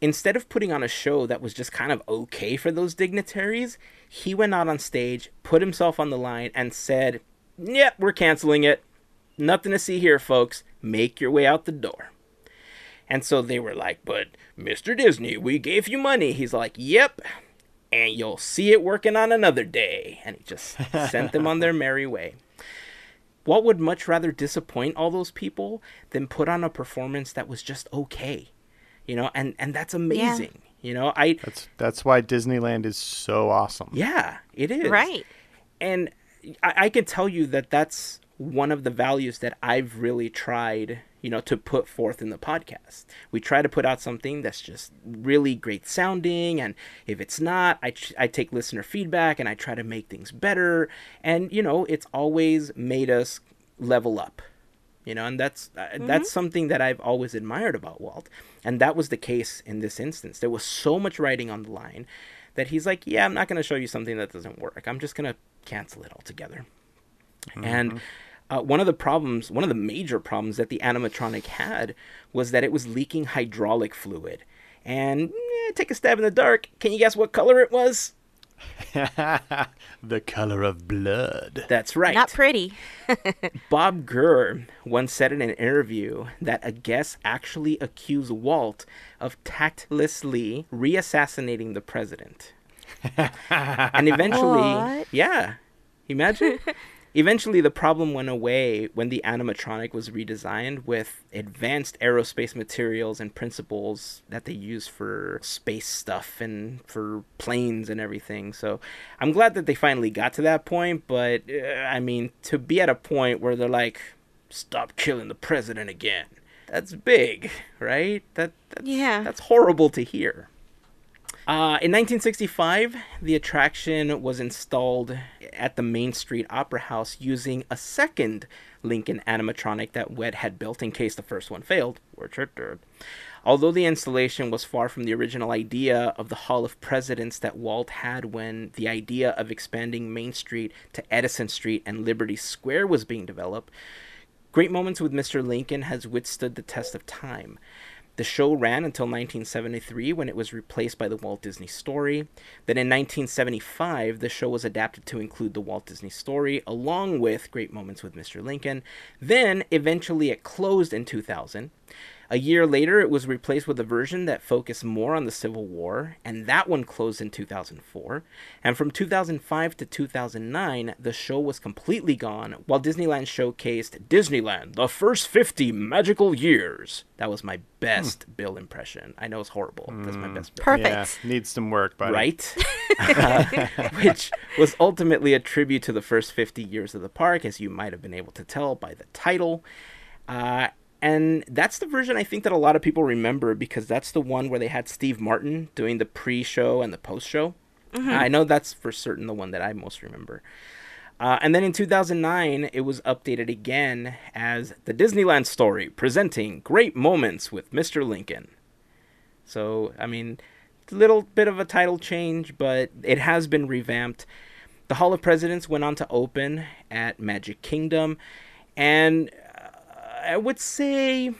Instead of putting on a show that was just kind of okay for those dignitaries, he went out on stage, put himself on the line, and said, Yep, we're canceling it. Nothing to see here, folks. Make your way out the door. And so they were like, But Mr. Disney, we gave you money. He's like, Yep. And you'll see it working on another day. And he just (laughs) sent them on their merry way. Walt would much rather disappoint all those people than put on a performance that was just okay. You know, and, and that's amazing. Yeah. You know, I That's that's why Disneyland is so awesome. Yeah, it is. Right. And I, I can tell you that that's one of the values that I've really tried, you know, to put forth in the podcast. We try to put out something that's just really great sounding, and if it's not, I, I take listener feedback and I try to make things better. And you know, it's always made us level up, you know, and that's uh, mm-hmm. that's something that I've always admired about Walt, and that was the case in this instance. There was so much writing on the line that he's like, yeah, I'm not going to show you something that doesn't work. I'm just going to cancel it altogether. Mm-hmm. And uh, one of the problems, one of the major problems that the animatronic had was that it was leaking hydraulic fluid. And eh, take a stab in the dark. Can you guess what color it was? (laughs) the color of blood. That's right. Not pretty. (laughs) Bob Gurr once said in an interview that a guest actually accused Walt of tactlessly reassassinating the president. (laughs) and eventually, What? yeah, imagine. Eventually, the problem went away when the animatronic was redesigned with advanced aerospace materials and principles that they use for space stuff and for planes and everything. So, I'm glad that they finally got to that point. But uh, I mean, to be at a point where they're like, "Stop killing the president again." That's big, right? That that's, Yeah. that's horrible to hear. Uh, in 1965, the attraction was installed at the Main Street Opera House using a second Lincoln animatronic that WED had built in case the first one failed, which it did. Although the installation was far from the original idea of the Hall of Presidents that Walt had when the idea of expanding Main Street to Edison Street and Liberty Square was being developed, Great Moments with Mr. Lincoln has withstood the test of time. The show ran until 1973 when it was replaced by the Walt Disney Story. Then in 1975, the show was adapted to include the Walt Disney Story along with Great Moments with Mr. Lincoln. Then eventually it closed in 2000. A year later, it was replaced with a version that focused more on the Civil War, and that one closed in 2004. And from 2005 to 2009, the show was completely gone, while Disneyland showcased Disneyland, the first 50 magical years. That was my best Bill impression. I know it's horrible. That's my best Bill. Perfect. Yeah, needs some work, buddy. Right? Uh, (laughs) (laughs) which was ultimately a tribute to the first 50 years of the park, as you might have been able to tell by the title. Uh, and that's the version I think that a lot of people remember because that's the one where they had Steve Martin doing the pre show and the post show. I know that's for certain the one that I most remember. Uh, and then in 2009, it was updated again as the Disneyland story presenting great moments with Mr. Lincoln. So, I mean, a little bit of a title change, but it has been revamped. The Hall of Presidents went on to open at Magic Kingdom, and I would say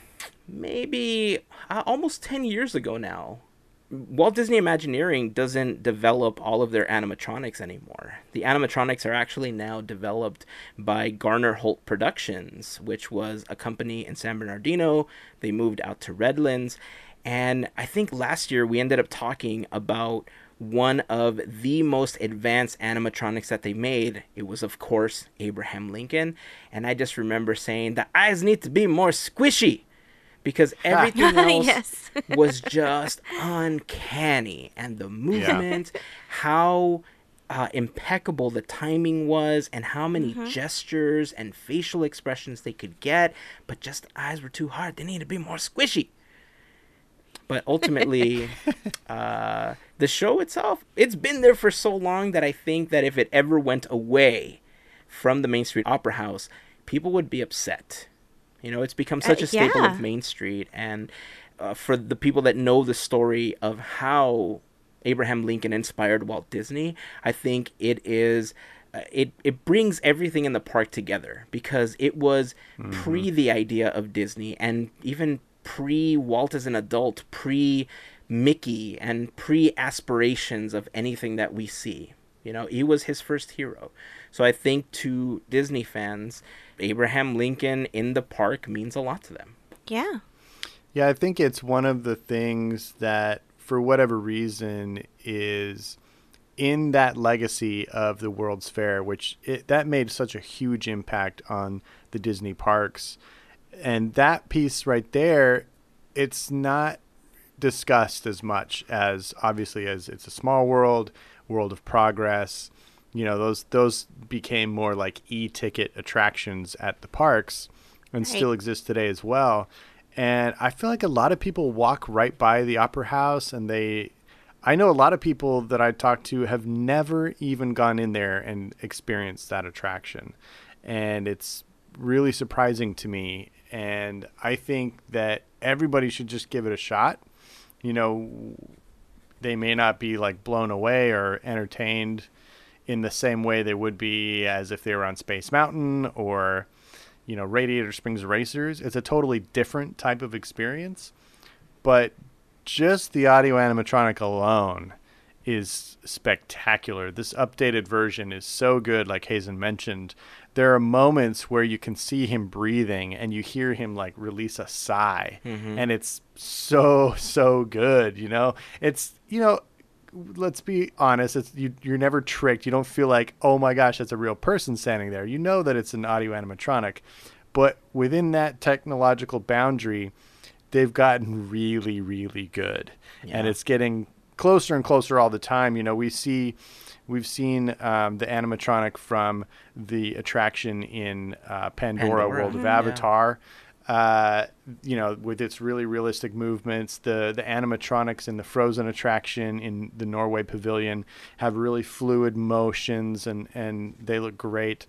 maybe uh, almost 10 years ago now. Walt Disney Imagineering doesn't develop all of their animatronics anymore. The animatronics are actually now developed by Garner Holt Productions, which was a company in San Bernardino. They moved out to Redlands. And I think last year we ended up talking about one of the most advanced animatronics that they made. It was, of course, Abraham Lincoln. And I just remember saying the eyes need to be more squishy because (laughs) everything (laughs) else Yes. (laughs) was just uncanny. And the movement, how uh, impeccable the timing was, and how many gestures and facial expressions they could get, but just the eyes were too hard. They need to be more squishy. But ultimately, (laughs) uh, the show itself, it's been there for so long that I think that if it ever went away from the Main Street Opera House, people would be upset. You know, it's become such Uh, a staple yeah. of Main Street, and uh, for the people that know the story of how Abraham Lincoln inspired Walt Disney, I think it is. Uh, it it brings everything in the park together because it was pre the idea of Disney and even pre Walt as an adult, pre Mickey and pre aspirations of anything that we see. You know, he was his first hero. So I think to Disney fans, Abraham Lincoln in the park means a lot to them. Yeah. Yeah, I think it's one of the things that, for whatever reason, is in that legacy of the World's Fair, which it, that made such a huge impact on the Disney parks. And that piece right there, it's not discussed as much as obviously as it's a small world, world of progress. You know, those those became more like e-ticket attractions at the parks and still exist today as well. And I feel like a lot of people walk right by the opera house and they I know a lot of people that I talk to have never even gone in there and experienced that attraction. And it's really surprising to me and I think that everybody should just give it a shot. You know, they may not be like blown away or entertained in the same way they would be as if they were on Space Mountain or you know Radiator Springs Racers. It's a totally different type of experience, but just the audio animatronic alone is spectacular. This updated version is so good like Hazen mentioned. There are moments where you can see him breathing and you hear him like release a sigh mm-hmm. and it's so so good, you know. It's you know let's be honest, it's you, you're never tricked. You don't feel like, oh my gosh, that's a real person standing there. You know that it's an audio animatronic, but within that technological boundary, they've gotten really, really good, and it's getting closer and closer all the time. You know, we see. We've seen um, the animatronic from the attraction in uh, Pandora, Pandora. World of Mhm. Yeah. Avatar. Uh, you know, with its really realistic movements, the the animatronics in the Frozen attraction in the Norway Pavilion have really fluid motions, and and they look great.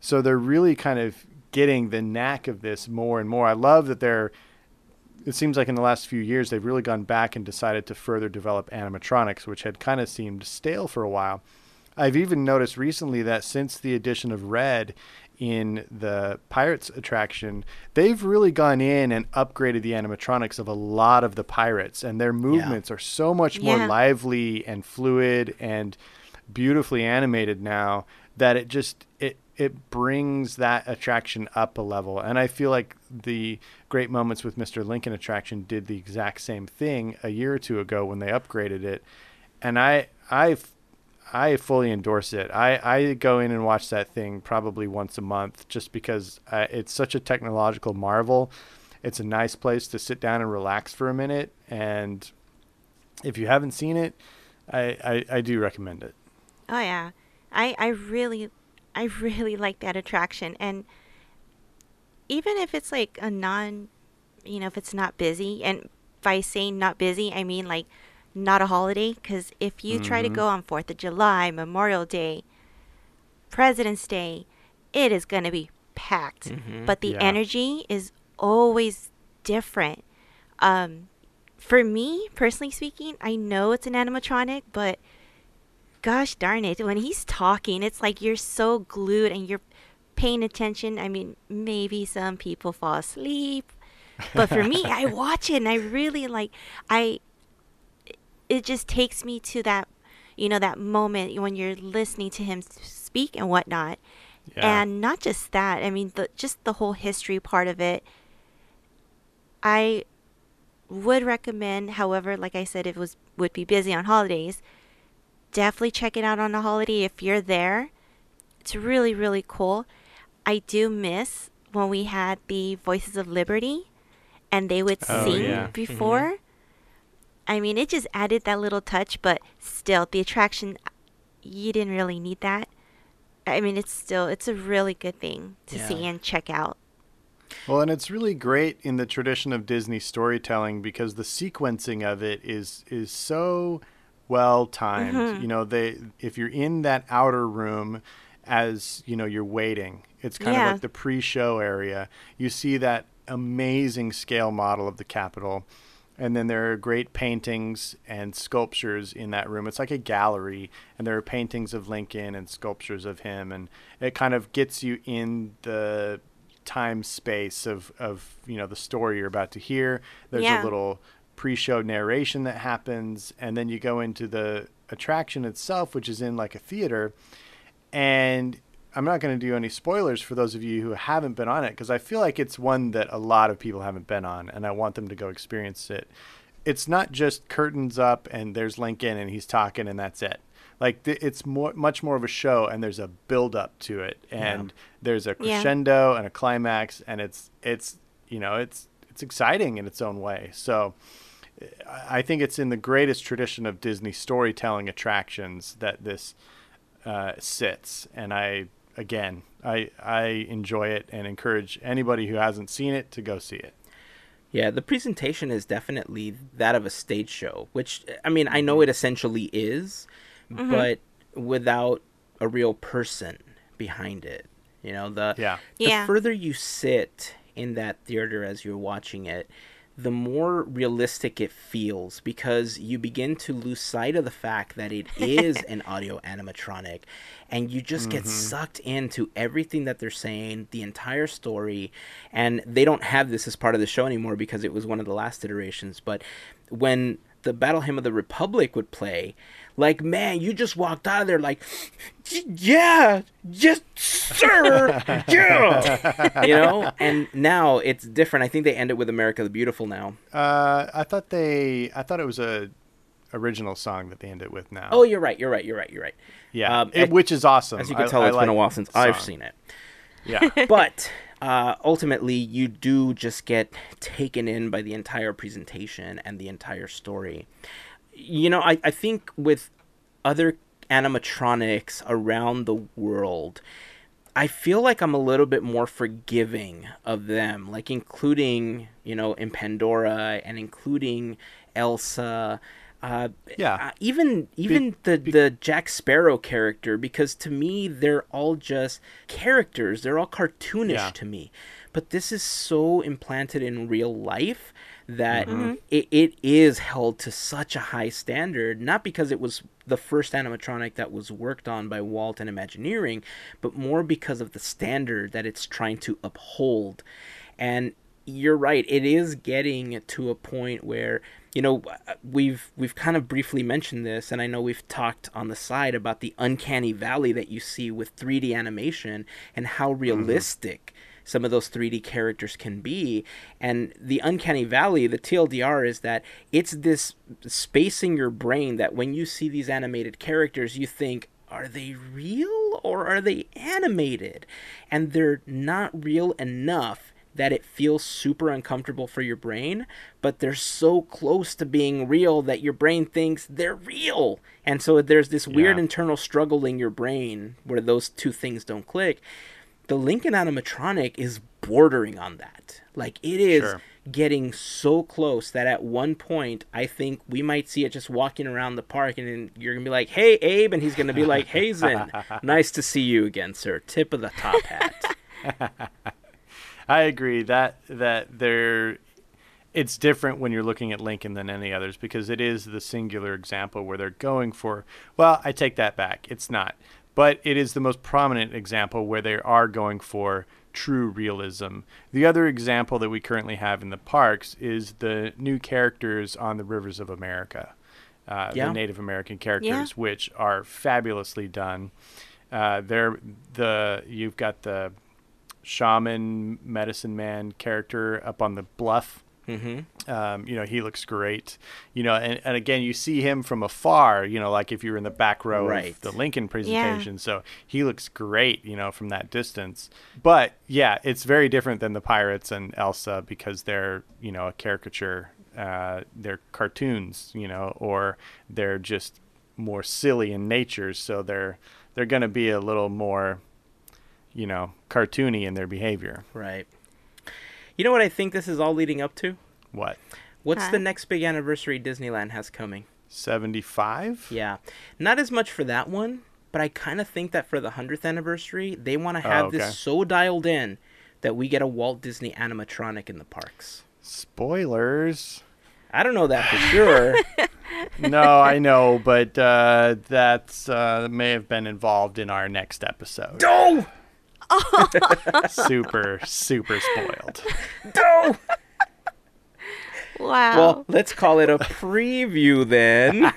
So they're really kind of getting the knack of this more and more. I love that they're it seems like in the last few years they've really gone back and decided to further develop animatronics, which had kind of seemed stale for a while. I've even noticed recently that since the addition of Red in the Pirates attraction, they've really gone in and upgraded the animatronics of a lot of the pirates, and their movements are so much more lively and fluid and beautifully animated now that it just it it brings that attraction up a level. And i feel like the great moments with mr lincoln attraction did the exact same thing a year or two ago when they upgraded it. And i i i fully endorse it. I i go in and watch that thing probably once a month just because uh, it's such a technological marvel. It's a nice place to sit down and relax for a minute. And if you haven't seen it i i, I do recommend it. Oh yeah, I I really I really like that attraction, and even if it's like a non, you know, if it's not busy, and by saying not busy, I mean like not a holiday, because if you try to go on Fourth of July, Memorial Day, President's Day, it is gonna be packed. Mhm. But the Yeah. energy is always different. Um, for me personally speaking, I know it's an animatronic, but gosh darn it, when he's talking, it's like you're so glued and you're paying attention. I mean, maybe some people fall asleep, but for me, I (laughs) watch it and I really like I it just takes me to that you know that moment when you're listening to him speak and whatnot Yeah. and not just that i mean the just the whole history part of it i would recommend however like i said if it was would be busy on holidays definitely check it out on a holiday if you're there it's really really cool i do miss when we had the voices of liberty and they would Oh, sing yeah. before i mean it just added that little touch but still the attraction you didn't really need that I mean, it's still it's a really good thing to Yeah. see and check out. Well, and it's really great in the tradition of Disney storytelling because the sequencing of it is is so well timed. Mhm. You know, they if you're in that outer room as, you know, you're waiting, it's kind Yeah. of like the pre-show area. You see that amazing scale model of the Capitol. And then there are great paintings and sculptures in that room. It's like a gallery, and there are paintings of Lincoln and sculptures of him, and it kind of gets you in the time space of, of you know the story you're about to hear. There's Yeah. a little pre-show narration that happens, and then you go into the attraction itself, which is in like a theater, and I'm not going to do any spoilers for those of you who haven't been on it because I feel like it's one that a lot of people haven't been on, and I want them to go experience it. It's not just curtains up and there's Lincoln and he's talking and that's it. Like th- it's more, much more of a show, and there's a build up to it, and there's a Yeah. crescendo and a climax, and it's it's you know it's it's exciting in its own way. So. I I think it's in the greatest tradition of Disney storytelling attractions that this uh, sits, and I again I I enjoy it and encourage anybody who hasn't seen it to go see it. Yeah, the presentation is definitely that of a stage show, which I mean, I know it essentially is, but without a real person behind it. You know, the Yeah. the Yeah. further you sit in that theater as you're watching it, the more realistic it feels because you begin to lose sight of the fact that it is (laughs) an audio animatronic and you just get mm-hmm. sucked into everything that they're saying, the entire story. And they don't have this as part of the show anymore because it was one of the last iterations. But when the Battle Hymn of the Republic would play, like, man, you just walked out of there like, yeah, just sir, (laughs) yeah, you know. And now it's different. I think they end it with America the Beautiful now. Uh, I thought they I thought it was a original song that they end it with now. Oh, you're right. You're right. You're right. You're right. yeah, um, it- which is awesome. As you can I- tell, I it's been a while since I've seen it. Yeah, (laughs) (laughs) but uh, ultimately, you do just get taken in by the entire presentation and the entire story. You know, I, I think with other animatronics around the world, I feel like I'm a little bit more forgiving of them, like including, you know, in Pandora and including Elsa. Uh, Yeah. uh, even even the the Jack Sparrow character, because to me they're all just characters. They're all cartoonish Yeah. to me. But this is so implanted in real life that Mm-hmm. it, it is held to such a high standard, not because it was the first animatronic that was worked on by Walt and Imagineering, but more because of the standard that it's trying to uphold. And you're right, it is getting to a point where you know we've we've kind of briefly mentioned this and I know we've talked on the side about the uncanny valley that you see with 3D animation and how realistic some of those 3D characters can be. And the uncanny valley, the TLDR, is that it's this space in your brain that when you see these animated characters, you think, are they real or are they animated? And they're not real enough that it feels super uncomfortable for your brain, but they're so close to being real that your brain thinks they're real. And so there's this weird Yeah. internal struggle in your brain where those two things don't click the Lincoln animatronic is bordering on that. Like it is Sure. getting so close that at one point I think we might see it just walking around the park and then you're gonna be like, "Hey, Abe," and he's gonna be like, "Hazen, (laughs) nice to see you again, sir. Tip of the top hat." (laughs) I agree that that there it's different when you're looking at Lincoln than any others because it is the singular example where they're going for well, I take that back. It's not. But it is the most prominent example where they are going for true realism. The other example that we currently have in the parks is the new characters on the Rivers of America. Uh, Yeah. the Native American characters, which are fabulously done. Uh, they're the you've got the shaman medicine man character up on the bluff mm-hmm. um, you know he looks great you know and, and again you see him from afar you know like if you were in the back row Right. of the lincoln presentation so he looks great you know from that distance but yeah it's very different than the pirates and elsa because they're you know a caricature uh, they're cartoons you know or they're just more silly in nature so they're they're going to be a little more you know, cartoony in their behavior. Right. You know what I think this is all leading up to? What? What's Huh? the next big anniversary Disneyland has coming? 75? Yeah. Not as much for that one, but I kind of think that for the 100th anniversary, they want to have Oh, okay. this so dialed in that we get a Walt Disney animatronic in the parks. Spoilers. I don't know that for sure. (laughs) no, I know, but uh, that's uh, may have been involved in our next episode. no! (laughs) (laughs) super, super spoiled. No! Wow. Well, let's call it a preview then.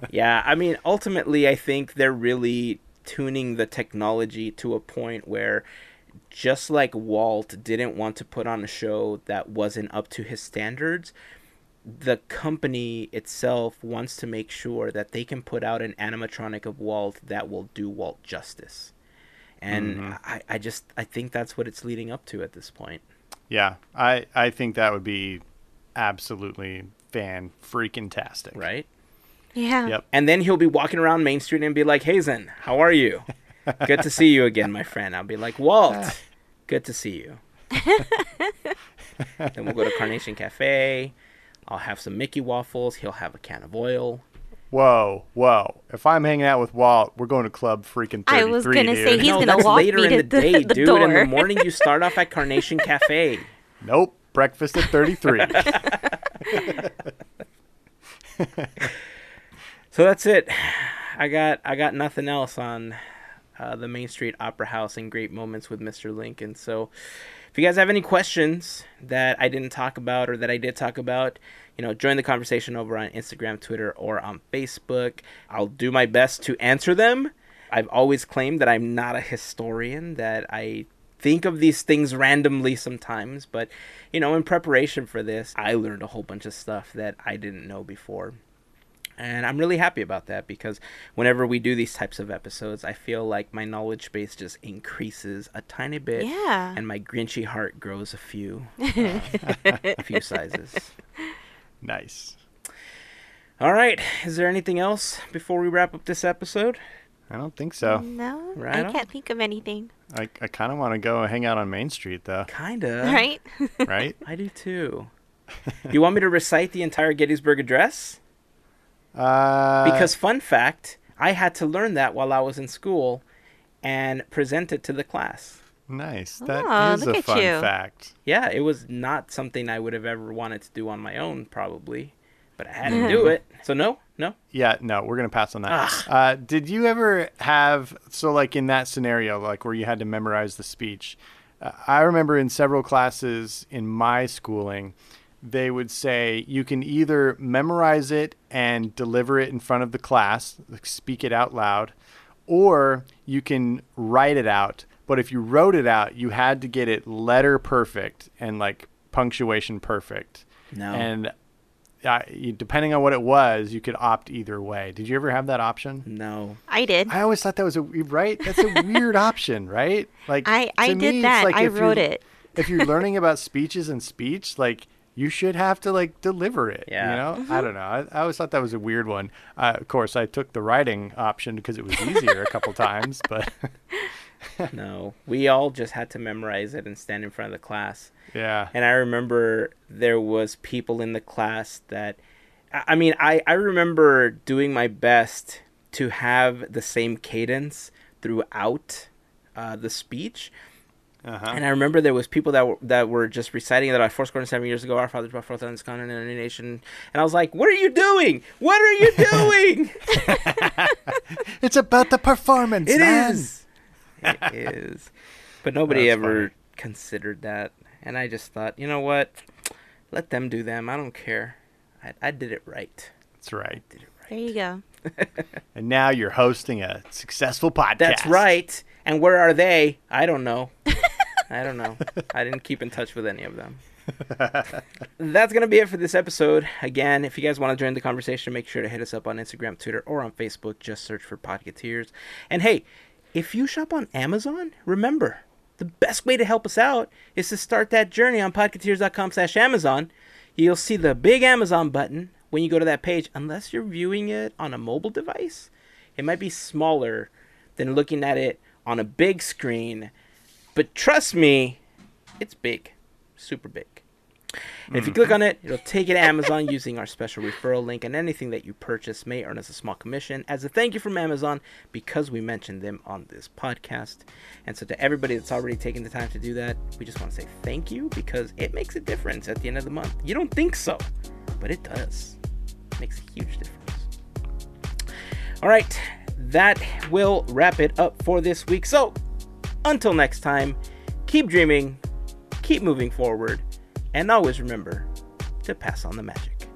(laughs) yeah, I mean, ultimately, I think they're really tuning the technology to a point where just like Walt didn't want to put on a show that wasn't up to his standards, the company itself wants to make sure that they can put out an animatronic of Walt that will do Walt justice. And mm-hmm. I, I just I think that's what it's leading up to at this point. Yeah, I, I think that would be absolutely fan freaking tastic. right? yeah. Yep. And then he'll be walking around Main Street and be like, "Hey Zen, how are you? (laughs) Good to see you again, my friend." I'll be like, "Walt, ah. good to see you." (laughs) then we'll go to Carnation Cafe. I'll have some Mickey waffles. He'll have a can of oil. Whoa, whoa. If I'm hanging out with Walt, we're going to Club freaking 33, I was gonna say. He's no, gonna walk later me in to the the- day, the dude. In the morning, you (laughs) start off at Carnation Cafe. Nope, breakfast at 33. (laughs) So that's it. I got I got nothing else on uh, the Main Street Opera House and great moments with Mr. Lincoln. So if you guys have any questions that I didn't talk about or that I did talk about, you know, join the conversation over on Instagram, Twitter, or on Facebook. I'll do my best to answer them. I've always claimed that I'm not a historian, that I think of these things randomly sometimes, but you know, in preparation for this, I learned a whole bunch of stuff that I didn't know before. And I'm really happy about that because whenever we do these types of episodes, I feel like my knowledge base just increases a tiny bit. Yeah. And my grinchy heart grows a few, (laughs) uh, a few sizes. Nice. All right. Is there anything else before we wrap up this episode? I don't think so. No, Right I on. can't think of anything. I, I kind of want to go hang out on Main Street though, Kinda. right? right? (laughs) I do too. you want me to recite the entire Gettysburg Address? Uh, Because, fun fact, I had to learn that while I was in school and present it to the class. nice. That Aw, is a fun you. fact. Yeah, it was not something I would have ever wanted to do on my own, probably, but I had to do (laughs) it. So, no, no. Yeah, no, we're gonna pass on that. Uh, did you ever have so like in that scenario, like where you had to memorize the speech? Uh, I remember in several classes in my schooling, they would say you can either memorize it and deliver it in front of the class, like speak it out loud, or you can write it out. But if you wrote it out, you had to get it letter perfect and like punctuation perfect. No. And uh, depending on what it was, you could opt either way. Did you ever have that option? No. I did. I always thought that was a right. That's a (laughs) weird option, right? Like I- I did me, that. like I if you're- wrote it. if you're (laughs) learning about speeches and speech, like you should have to like deliver it. Yeah. You know, Mm-hmm. I don't know. I, I always thought that was a weird one. Uh, of course, I took the writing option because it was easier a couple times, (laughs) but (laughs) No. We all just had to memorize it and stand in front of the class. yeah. And I remember there was people in the class that I I mean, I, I remember doing my best to have the same cadence throughout uh, the speech. Uh-huh. And I remember there was people that were that were just reciting that I four score and seven years ago, our fathers brought forth on this continent and a nation. And I was like, What are you doing? What are you doing? (laughs) (laughs) It's about the performance, It man. is. It (laughs) is. But nobody That's ever funny. considered that. And I just thought, you know what? Let them do them. I don't care. I, I did it right. That's right. Did it right. There you go. And now you're hosting a successful podcast. That's right. And where are they? I don't know. I don't know. I didn't keep in touch with any of them. (laughs) That's going to be it for this episode. Again, if you guys want to join the conversation, make sure to hit us up on Instagram, Twitter, or on Facebook. Just search for Podcateers. And hey, if you shop on Amazon, remember, the best way to help us out is to start that journey on podcateers.com slash Amazon. You'll see the big Amazon button when you go to that page, unless you're viewing it on a mobile device. It might be smaller than looking at it on a big screen. But trust me, it's big. Super big. And if you click on it, it'll take you to Amazon (laughs) using our special referral link, and anything that you purchase may earn us a small commission as a thank you from Amazon because we mentioned them on this podcast. And so, to everybody that's already taken the time to do that, we just want to say thank you because it makes a difference at the end of the month. You don't think so, but it does. It makes a huge difference. All right, that will wrap it up for this week. So, until next time, keep dreaming, keep moving forward, and always remember to pass on the magic.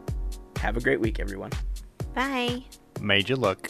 Have a great week, everyone. Bye. Major you look.